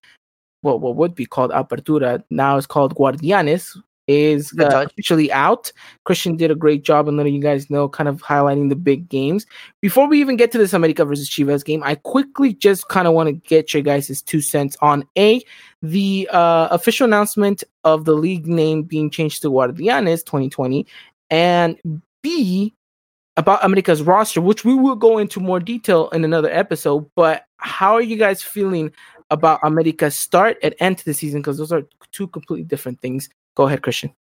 well, what would be called Apertura, now it's called Guardianes, is uh, officially out. Christian did a great job in letting you guys know, kind of highlighting the big games. Before we even get to this America versus Chivas game, I quickly just kind of want to get your guys' two cents on A, the uh, official announcement of the league name being changed to Guardianes 2020, and B, about America's roster, which we will go into more detail in another episode. But how are you guys feeling about America's start and end to the season? Because those are two completely different things. Go ahead, Christian.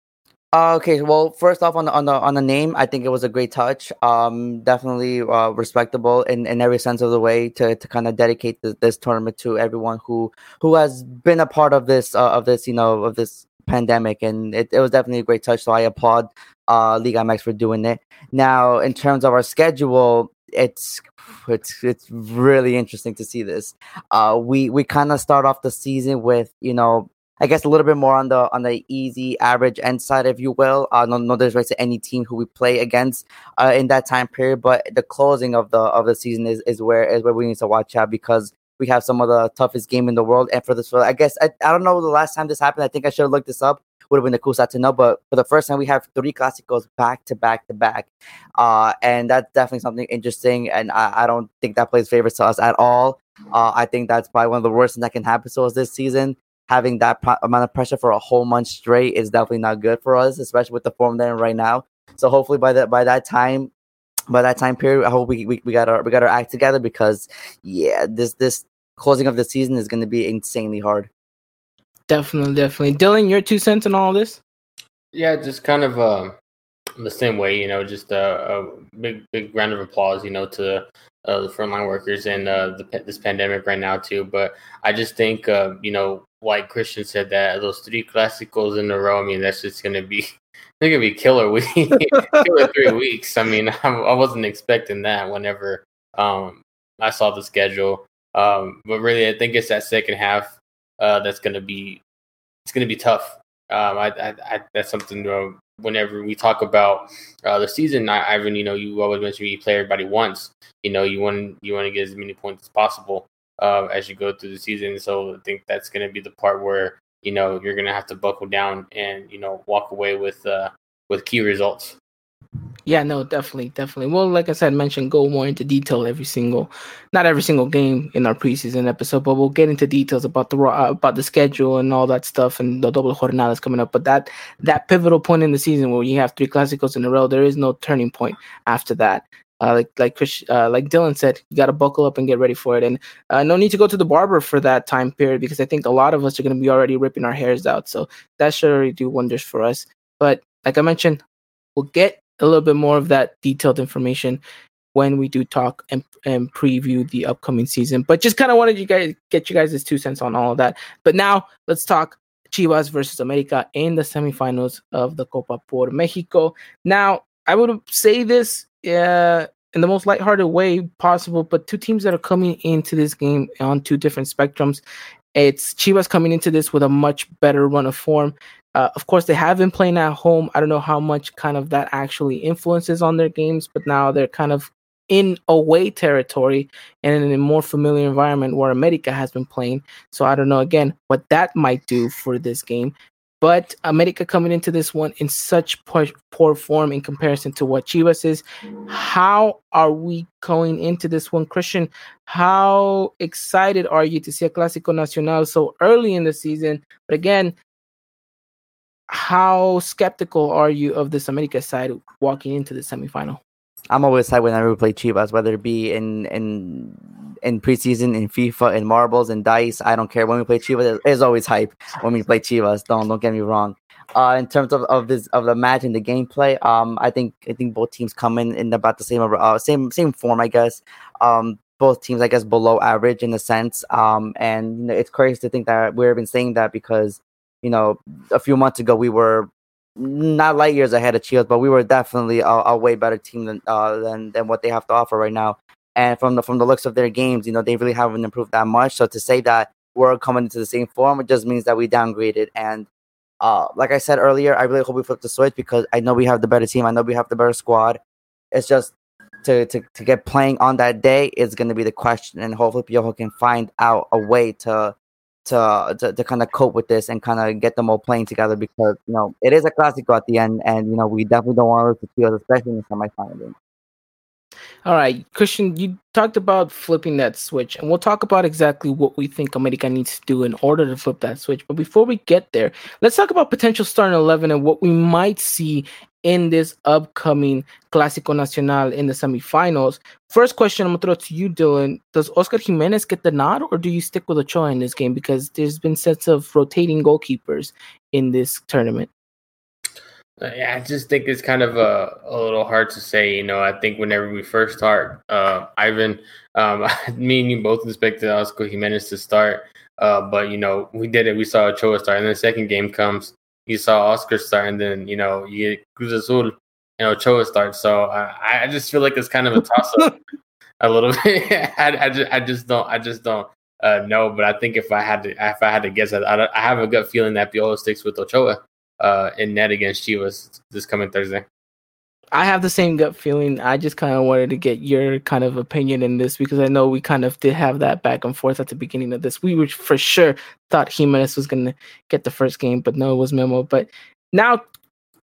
Uh, okay, well, first off on the on the on the name, I think it was a great touch. Um, definitely uh, respectable in, in every sense of the way to, to kind of dedicate this, this tournament to everyone who who has been a part of this uh, of this you know of this pandemic, and it, it was definitely a great touch. So I applaud uh, Liga MX for doing it. Now, in terms of our schedule, it's it's it's really interesting to see this. Uh, we we kind of start off the season with you know I guess a little bit more on the on the easy average end side, if you will. Uh, no, no disrespect to any team who we play against uh, in that time period, but the closing of the of the season is, is where is where we need to watch out because we have some of the toughest game in the world. And for this, I guess I, I don't know the last time this happened. I think I should have looked this up. Would have been the stat to know, but for the first time, we have three clásicos back to back to back, uh, and that's definitely something interesting. And I, I don't think that plays favors to us at all. Uh, I think that's probably one of the worst things that can happen to us this season having that pro- amount of pressure for a whole month straight is definitely not good for us, especially with the form they're in right now. So hopefully by that by that time, by that time period, I hope we, we, we got our we got our act together because yeah, this this closing of the season is going to be insanely hard. Definitely, definitely. Dylan, your two cents on all this? Yeah, just kind of uh, the same way, you know, just a, a big big round of applause, you know, to uh, the frontline workers and uh, the, this pandemic right now too. But I just think, uh, you know, like Christian said, that those three classicals in a row. I mean, that's just gonna be they're gonna be killer week, killer three weeks. I mean, I, I, wasn't expecting that whenever um, I saw the schedule. Um, but really, I think it's that second half uh, that's gonna be it's gonna be tough. Um, I, I, I, that's something uh, whenever we talk about uh, the season, I, Ivan, you know, you always mention you play everybody once. You know, you want you want to get as many points as possible uh, as you go through the season. So I think that's going to be the part where you know you're going to have to buckle down and you know walk away with uh, with key results. Yeah, no, definitely, definitely. Well, like I said, mentioned go more into detail every single, not every single game in our preseason episode, but we'll get into details about the uh, about the schedule and all that stuff and the double jornadas coming up. But that that pivotal point in the season where you have three clásicos in a row, there is no turning point after that. Uh, like like Chris, uh, like Dylan said, you got to buckle up and get ready for it, and uh, no need to go to the barber for that time period because I think a lot of us are going to be already ripping our hairs out. So that should already do wonders for us. But like I mentioned, we'll get a little bit more of that detailed information when we do talk and, and preview the upcoming season. But just kind of wanted you guys get you guys' two cents on all of that. But now let's talk Chivas versus America in the semifinals of the Copa por Mexico. Now, I would say this uh, in the most lighthearted way possible, but two teams that are coming into this game on two different spectrums. It's Chivas coming into this with a much better run of form. Uh, of course, they have been playing at home. I don't know how much kind of that actually influences on their games, but now they're kind of in away territory and in a more familiar environment where America has been playing. So I don't know again what that might do for this game. But America coming into this one in such poor, poor form in comparison to what Chivas is. How are we going into this one, Christian? How excited are you to see a Clásico Nacional so early in the season? But again, how skeptical are you of this America side walking into the semifinal? I'm always excited whenever we play Chivas, whether it be in in in preseason, in FIFA, in marbles, and dice. I don't care when we play Chivas. It's always hype when we play Chivas. Don't don't get me wrong. Uh, in terms of, of this of the match and the gameplay, um, I think I think both teams come in in about the same uh, same same form, I guess. Um, both teams, I guess, below average in a sense. Um, and you know, it's crazy to think that we've been saying that because you know, a few months ago we were not light years ahead of Chivas, but we were definitely a, a way better team than uh, than than what they have to offer right now. And from the from the looks of their games, you know, they really haven't improved that much. So to say that we're coming into the same form, it just means that we downgraded. And uh, like I said earlier, I really hope we flip the switch because I know we have the better team. I know we have the better squad. It's just to to, to get playing on that day is going to be the question, and hopefully Piojo can find out a way to to to, to kind of cope with this and kind of get them all playing together because you know it is a classical at the end, and you know we definitely don't want to Chivas, especially in the semifinal game. All right, Christian, you talked about flipping that switch, and we'll talk about exactly what we think America needs to do in order to flip that switch. But before we get there, let's talk about potential starting 11 and what we might see in this upcoming Clásico Nacional in the semifinals. First question I'm to throw to you, Dylan. Does Oscar Jimenez get the nod, or do you stick with Ochoa in this game? Because there's been sets of rotating goalkeepers in this tournament. Uh, yeah, I just think it's kind of a, a little hard to say. You know, I think whenever we first start, uh, Ivan, um, me and you both expected Oscar Jimenez to start, uh, but you know, we did it. We saw Ochoa start, and then the second game comes, you saw Oscar start, and then you know, you get Cruz Azul and Ochoa start. So I, I just feel like it's kind of a toss up a little bit. I, I, just, I just don't, I just don't uh, know. But I think if I had to, if I had to guess, I, I have a gut feeling that Piojo sticks with Ochoa uh, in net against Chivas this coming Thursday. I have the same gut feeling. I just kind of wanted to get your kind of opinion in this because I know we kind of did have that back and forth at the beginning of this. We were for sure thought Jimenez was going to get the first game, but no, it was Memo. But now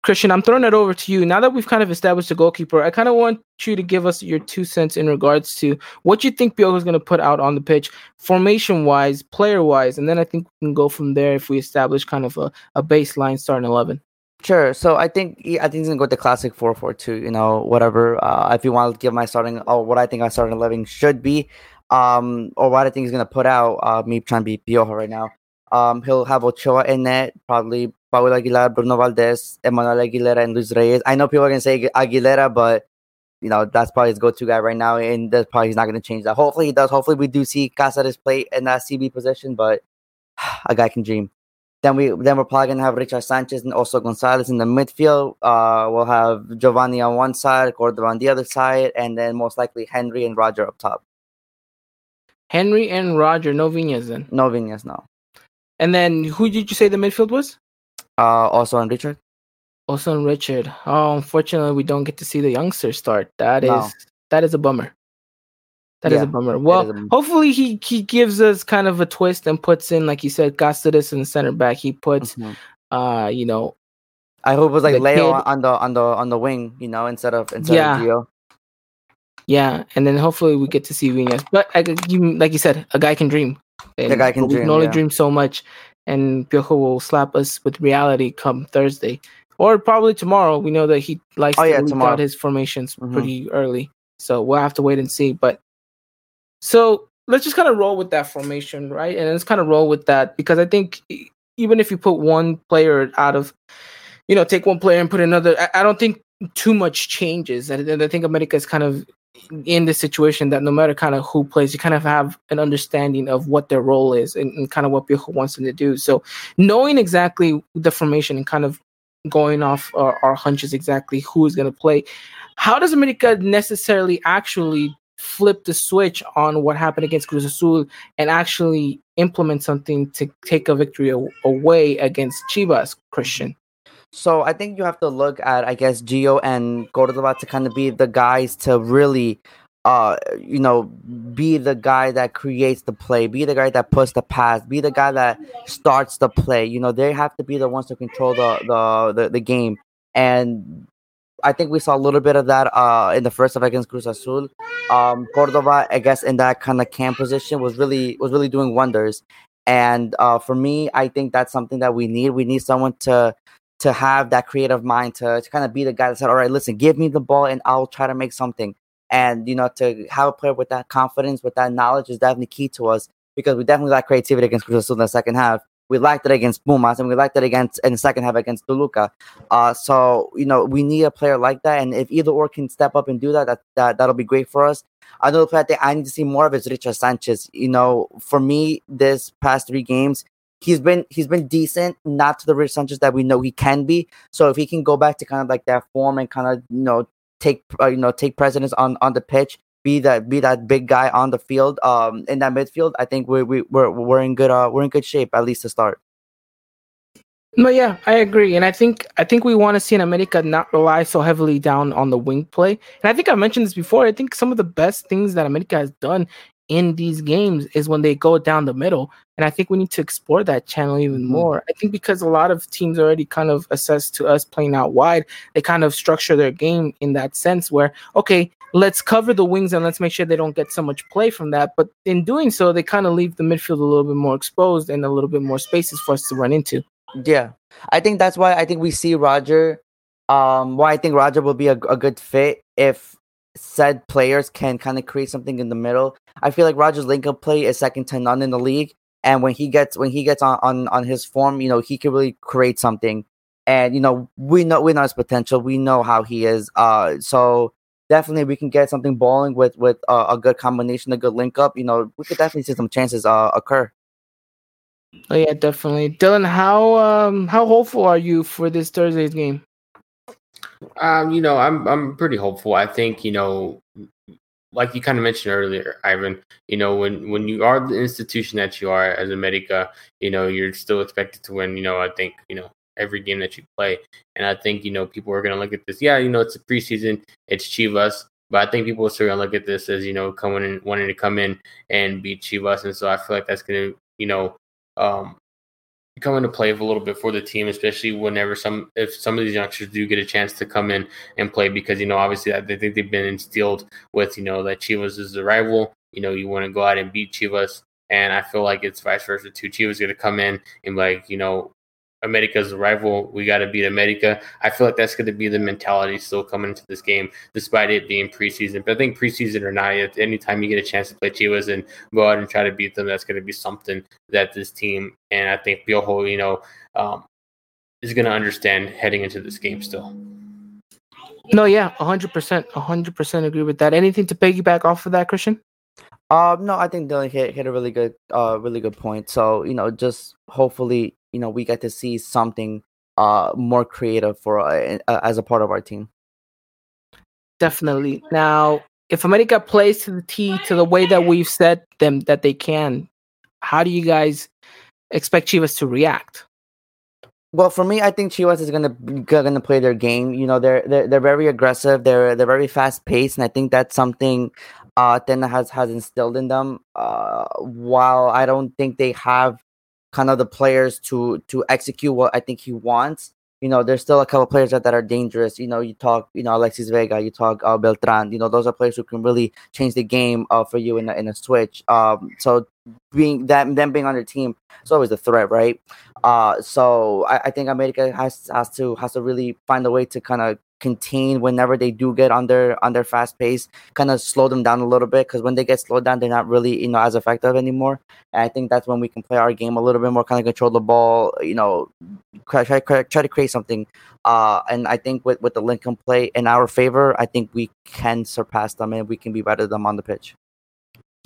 Christian, I'm throwing it over to you. Now that we've kind of established the goalkeeper, I kind of want you to give us your two cents in regards to what you think Piojo is going to put out on the pitch, formation wise, player wise, and then I think we can go from there if we establish kind of a, a baseline starting 11. Sure. So I think I think he's gonna go with the classic four four two. You know, whatever. Uh, if you want to give my starting, or what I think our starting eleven should be, um, or what I think he's gonna put out. Uh, me trying to be Piojo right now. Um, he'll have Ochoa in net, probably Paul Aguilar, Bruno Valdez, Emmanuel Aguilera, and Luis Reyes. I know people are gonna say Aguilera, but you know that's probably his go-to guy right now, and that's probably he's not gonna change that. Hopefully he does. Hopefully we do see Cáceres play in that CB position, but a guy can dream. Then we then we're probably gonna have Richard Sanchez and also Gonzalez in the midfield. Uh, we'll have Giovanni on one side, Cordova on the other side, and then most likely Henry and Roger up top. Henry and Roger, no Viñas then. No Viñas, no. And then who did you say the midfield was? Uh, also on Richard. Also on Richard. Oh, unfortunately, we don't get to see the youngster start. That no. is that is a bummer. That yeah, is a bummer. Well, a hopefully he he gives us kind of a twist and puts in, like you said, Cáceres in the center back. He puts, mm-hmm. uh, you know, I hope it was like Leo kid. on the on the on the wing, you know, instead of instead yeah. of Gio. Yeah, and then hopefully we get to see Viñas. But like you, like you said, a guy can dream. And the guy can dream. We can only yeah. dream so much and Piojo will slap us with reality come Thursday or probably tomorrow. We know that he likes oh, to yeah, leak out his formations mm-hmm. pretty early, so we'll have to wait and see. But so let's just kind of roll with that formation, right? And let's kind of roll with that because I think even if you put one player out of, you know, take one player and put another, I, I don't think too much changes. And I, think America is kind of in the situation that no matter kind of who plays, you kind of have an understanding of what their role is and, and kind of what Piojo wants them to do. So knowing exactly the formation and kind of going off our, our hunches exactly who is going to play, how does America necessarily actually flip the switch on what happened against Cruz Azul and actually implement something to take a victory away against Chivas, Christian? So I think you have to look at, I guess, Gio and Cordova to kind of be the guys to really, uh, you know, be the guy that creates the play, be the guy that puts the pass, be the guy that starts the play. You know, they have to be the ones to control the the the, the game. And I think we saw a little bit of that uh, in the first half against Cruz Azul. Um, Cordova, I guess, in that kind of CAM position was really was really doing wonders. And uh, for me, I think that's something that we need. We need someone to to have that creative mind to, to kind of be the guy that said, all right, listen, give me the ball and I'll try to make something. And, you know, to have a player with that confidence, with that knowledge is definitely key to us because we definitely lack creativity against Cruz Azul in the second half. We lacked it against Pumas and we lacked it against in the second half against Toluca. Uh, so, you know, we need a player like that. And if either or can step up and do that, that, that that'll be great for us. Another player that I need to see more of is Richard Sanchez. You know, for me, this past three games, he's been he's been decent, not to the Rich Sanchez that we know he can be. So if he can go back to kind of like that form and kind of you know take uh, you know take precedence on on the pitch, be that be that big guy on the field, um, in that midfield, I think we we we're we're in good uh we're in good shape at least to start. No, yeah, I agree, and I think I think we want to see an America not rely so heavily down on the wing play. And I think I mentioned this before. I think some of the best things that America has done in these games is when they go down the middle, and I think we need to explore that channel even mm-hmm. more. I think because a lot of teams already kind of assess to us playing out wide, they kind of structure their game in that sense where okay, let's cover the wings and let's make sure they don't get so much play from that. But in doing so, they kind of leave the midfield a little bit more exposed and a little bit more spaces for us to run into. Yeah, I think that's why I think we see Roger. Um, why I think Roger will be a, a good fit if said players can kind of create something in the middle. I feel like Roger's link up play is second to none in the league, and when he gets when he gets on on, on his form, you know, he can really create something. And you know, we know we know his potential. We know how he is. Uh, so definitely we can get something balling with with uh, a good combination, a good link up. You know, we could definitely see some chances uh, occur. Oh yeah, definitely. Dylan, how um how hopeful are you for this Thursday's game? Um, you know, I'm I'm pretty hopeful. I think, you know, like you kind of mentioned earlier, Ivan, you know, when when you are the institution that you are as America, you know, you're still expected to win, you know, I think, you know, every game that you play. And I think, you know, people are gonna look at this, yeah, you know, it's a preseason, it's Chivas, but I think people are still gonna look at this as, you know, coming in wanting to come in and beat Chivas. And so I feel like that's gonna, you know, um, come into play a little bit for the team, especially whenever some if some of these youngsters do get a chance to come in and play because you know obviously I think they've been instilled with you know that Chivas is the rival. You know you want to go out and beat Chivas, and I feel like it's vice versa too. Chivas going to come in and like you know America's rival. We got to beat America. I feel like that's going to be the mentality still coming into this game, despite it being preseason. But I think preseason or not, anytime you get a chance to play Chivas and go out and try to beat them, that's going to be something that this team and I think Piojo, you know, um, is going to understand heading into this game still. No, yeah, hundred percent, hundred percent agree with that. Anything to piggyback off of that, Christian? Um, no, I think Dylan hit hit a really good, uh, really good point. So you know, just hopefully you know we get to see something uh more creative for uh, uh, as a part of our team. Definitely. Now, if America plays to the T to the way that we've said them that they can, how do you guys expect Chivas to react? Well, for me, I think Chivas is gonna gonna play their game. You know, they're they're, they're very aggressive. They're they're very fast paced, and I think that's something uh Tena has has instilled in them. Uh, while I don't think they have kind of the players to to execute what I think he wants. You know, there's still a couple players that, that are dangerous. You know, you talk, you know, Alexis Vega, you talk uh, Beltran. You know, those are players who can really change the game uh, for you in a, in a switch. Um, so being that them being on your team is always a threat, right? Uh, so I, I think America has has to has to really find a way to kind of contain whenever they do get under under fast pace, kind of slow them down a little bit because when they get slowed down, they're not really you know as effective anymore. And I think that's when we can play our game a little bit more, kind of control the ball, you know, try try, try to create something. Uh, and I think with with the link up play in our favor, I think we can surpass them and we can be better than them on the pitch.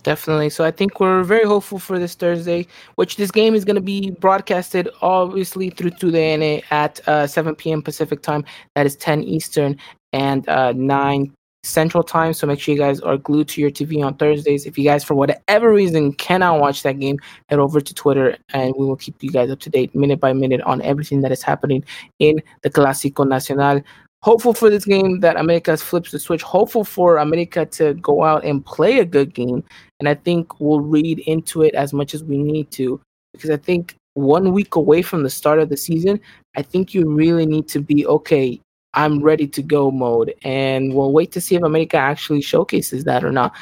Definitely. So I think we're very hopeful for this Thursday, which this game is going to be broadcasted obviously through TUDN at uh, 7 p.m. Pacific time. That is 10 Eastern and uh, 9 Central time. So make sure you guys are glued to your TV on Thursdays. If you guys, for whatever reason, cannot watch that game, head over to Twitter and we will keep you guys up to date minute by minute on everything that is happening in the Clásico Nacional hopeful for this game that America flips the switch. Hopeful for America to go out and play a good game. And I think we'll read into it as much as we need to because I think one week away from the start of the season, I think you really need to be okay. I'm ready to go mode. And we'll wait to see if America actually showcases that or not.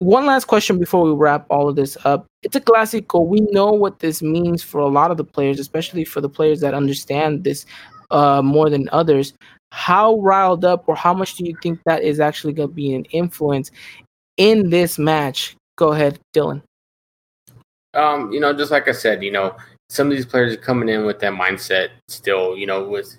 One last question before we wrap all of this up. It's a Clásico. We know what this means for a lot of the players, especially for the players that understand this uh, more than others how riled up or how much do you think that is actually going to be an influence in this match? Go ahead, Dylan. Um, you know, just like I said, you know, some of these players are coming in with that mindset still, you know, with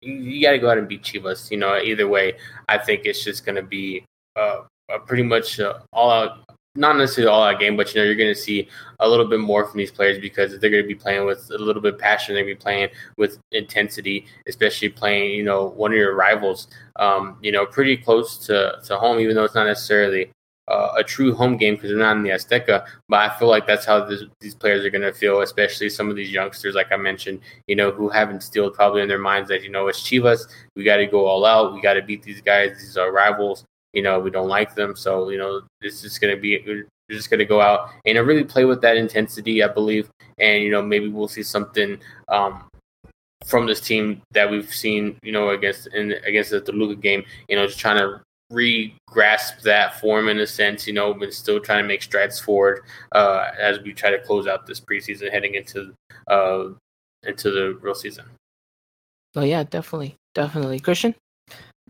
you, got to go out and beat Chivas. You know, either way, I think it's just going to be uh, a pretty much uh, all out not necessarily all that game, but you know, you're going to see a little bit more from these players because they're going to be playing with a little bit of passion. They're going to be playing with intensity, especially playing, you know, one of your rivals, um, you know, pretty close to, to home, even though it's not necessarily uh, a true home game because they're not in the Azteca. But I feel like that's how this, these players are going to feel, especially some of these youngsters, like I mentioned, you know, who have instilled probably in their minds that, you know, it's Chivas. We got to go all out. We got to beat these guys. These are rivals. You know, we don't like them. So, you know, this is going to be, we're just going to go out and really play with that intensity, I believe. And, you know, maybe we'll see something um, from this team that we've seen, you know, against in against the Toluca game, you know, just trying to re-grasp that form in a sense, you know, but still trying to make strides forward uh, as we try to close out this preseason, heading into uh, into the real season. Oh yeah, definitely, definitely, Christian.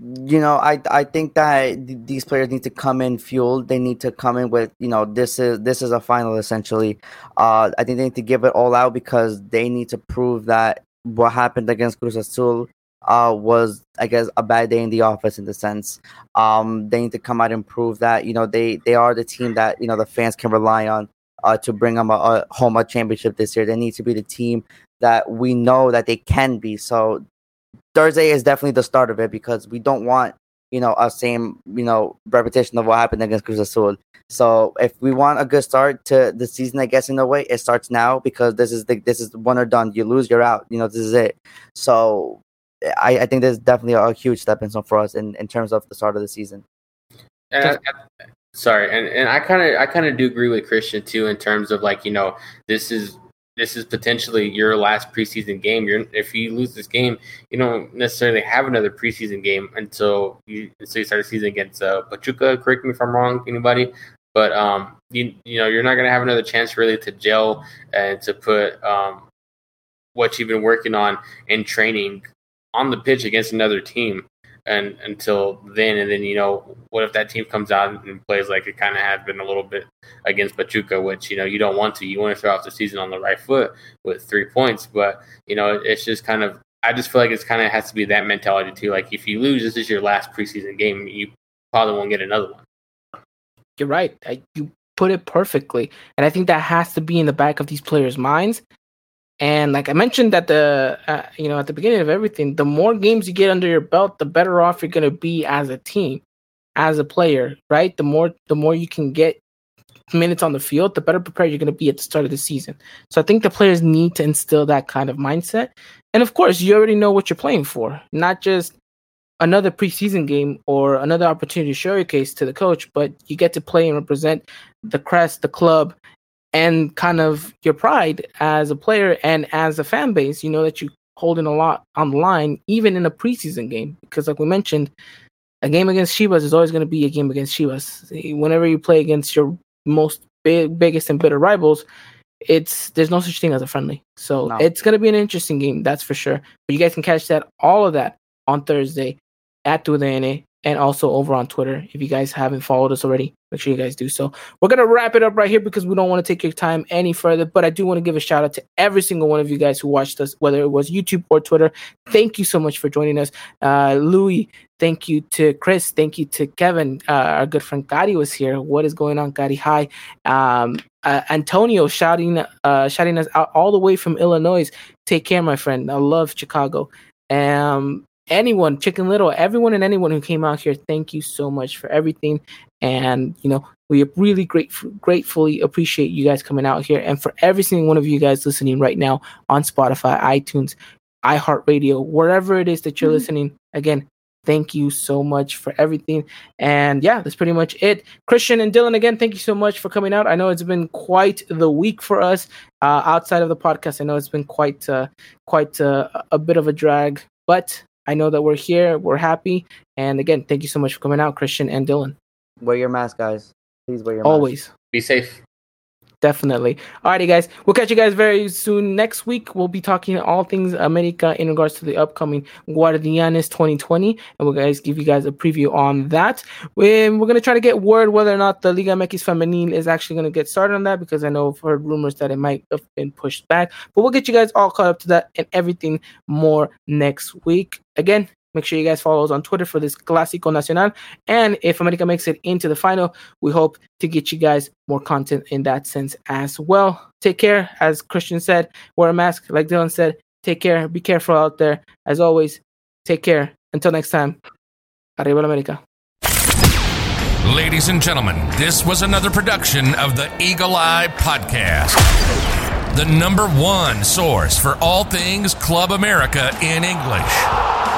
You know, I I think that th- these players need to come in fueled. They need to come in with you know this is this is a final essentially. Uh, I think they need to give it all out because they need to prove that what happened against Cruz Azul uh, was I guess a bad day in the office in the sense. Um, they need to come out and prove that you know they they are the team that you know the fans can rely on uh, to bring them a, a home a championship this year. They need to be the team that we know that they can be. So Thursday is definitely the start of it because we don't want you know a same you know repetition of what happened against Cruz Azul. So if we want a good start to the season, I guess in a way it starts now because this is the this is one or done. You lose, you're out. You know this is it. So I, I think there's definitely a huge stepping stone for us in, in terms of the start of the season. And I, sorry, and, and I kind of I kind of do agree with Christian too in terms of like you know this is this is potentially your last preseason game. You're if you lose this game, you don't necessarily have another preseason game until you until you start the season against uh, Pachuca. Correct me if I'm wrong, anybody. But um, you you know you're not gonna have another chance really to gel and to put um what you've been working on in training on the pitch against another team and until then and then you know what if that team comes out and plays like it kind of has been a little bit against Pachuca which you know you don't want to. You want to throw off the season on the right foot with three points but you know it's just kind of I just feel like it's kind of has to be that mentality too. Like if you lose this is your last preseason game you probably won't get another one. You're right. I, you put it perfectly and I think that has to be in the back of these players minds and like I mentioned at the uh, you know at the beginning of everything, the more games you get under your belt, the better off you're going to be as a team, as a player, right? The more the more you can get minutes on the field, the better prepared you're going to be at the start of the season. So I think the players need to instill that kind of mindset. And of course, you already know what you're playing for, not just another preseason game or another opportunity to showcase to the coach, but you get to play and represent the crest, the club, and kind of your pride as a player and as a fan base, you know that you're holding a lot on the line, even in a preseason game. Because like we mentioned, a game against Chivas is always going to be a game against Chivas. Whenever you play against your most big, biggest and bitter rivals, it's there's no such thing as a friendly. So no. it's going to be an interesting game, that's for sure. But you guys can catch that all of that on Thursday at TUDN and also over on Twitter. If you guys haven't followed us already, make sure you guys do so. We're gonna wrap it up right here because we don't want to take your time any further. But I do want to give a shout out to every single one of you guys who watched us, whether it was YouTube or Twitter. Thank you so much for joining us, uh, Louis. Thank you to Chris. Thank you to Kevin. Uh, our good friend Gadi was here. What is going on, Gadi? Hi. Um, uh, Antonio shouting, uh, shouting us out all the way from Illinois. Take care, my friend. I love Chicago. Um, anyone, Chicken Little, everyone and anyone who came out here, thank you so much for everything. And, you know, we really great, gratefully appreciate you guys coming out here. And for every single one of you guys listening right now on Spotify, iTunes, iHeartRadio, wherever it is that you're mm-hmm. listening, again, thank you so much for everything. And yeah, that's pretty much it. Christian and Dylan, again, thank you so much for coming out. I know it's been quite the week for us uh, outside of the podcast. I know it's been quite, uh, quite uh, a bit of a drag, but I know that we're here, we're happy, and again, thank you so much for coming out, Christian and Dylan. Wear your mask, guys. Please wear your mask. Always. Be safe. Definitely. Alrighty, guys. We'll catch you guys very soon. Next week, we'll be talking all things America in regards to the upcoming Guardianes 2020, and we'll guys give you guys a preview on that. We're, we're gonna try to get word whether or not the Liga MX Femenil is actually gonna get started on that because I know I've heard rumors that it might have been pushed back. But we'll get you guys all caught up to that and everything more next week. Again, Make sure you guys follow us on Twitter for this Clásico Nacional. And if America makes it into the final, we hope to get you guys more content in that sense as well. Take care. As Christian said, wear a mask. Like Dylan said, take care. Be careful out there. As always, take care. Until next time, Arriba America. Ladies and gentlemen, this was another production of the Eagle Eye Podcast, the number one source for all things Club America in English.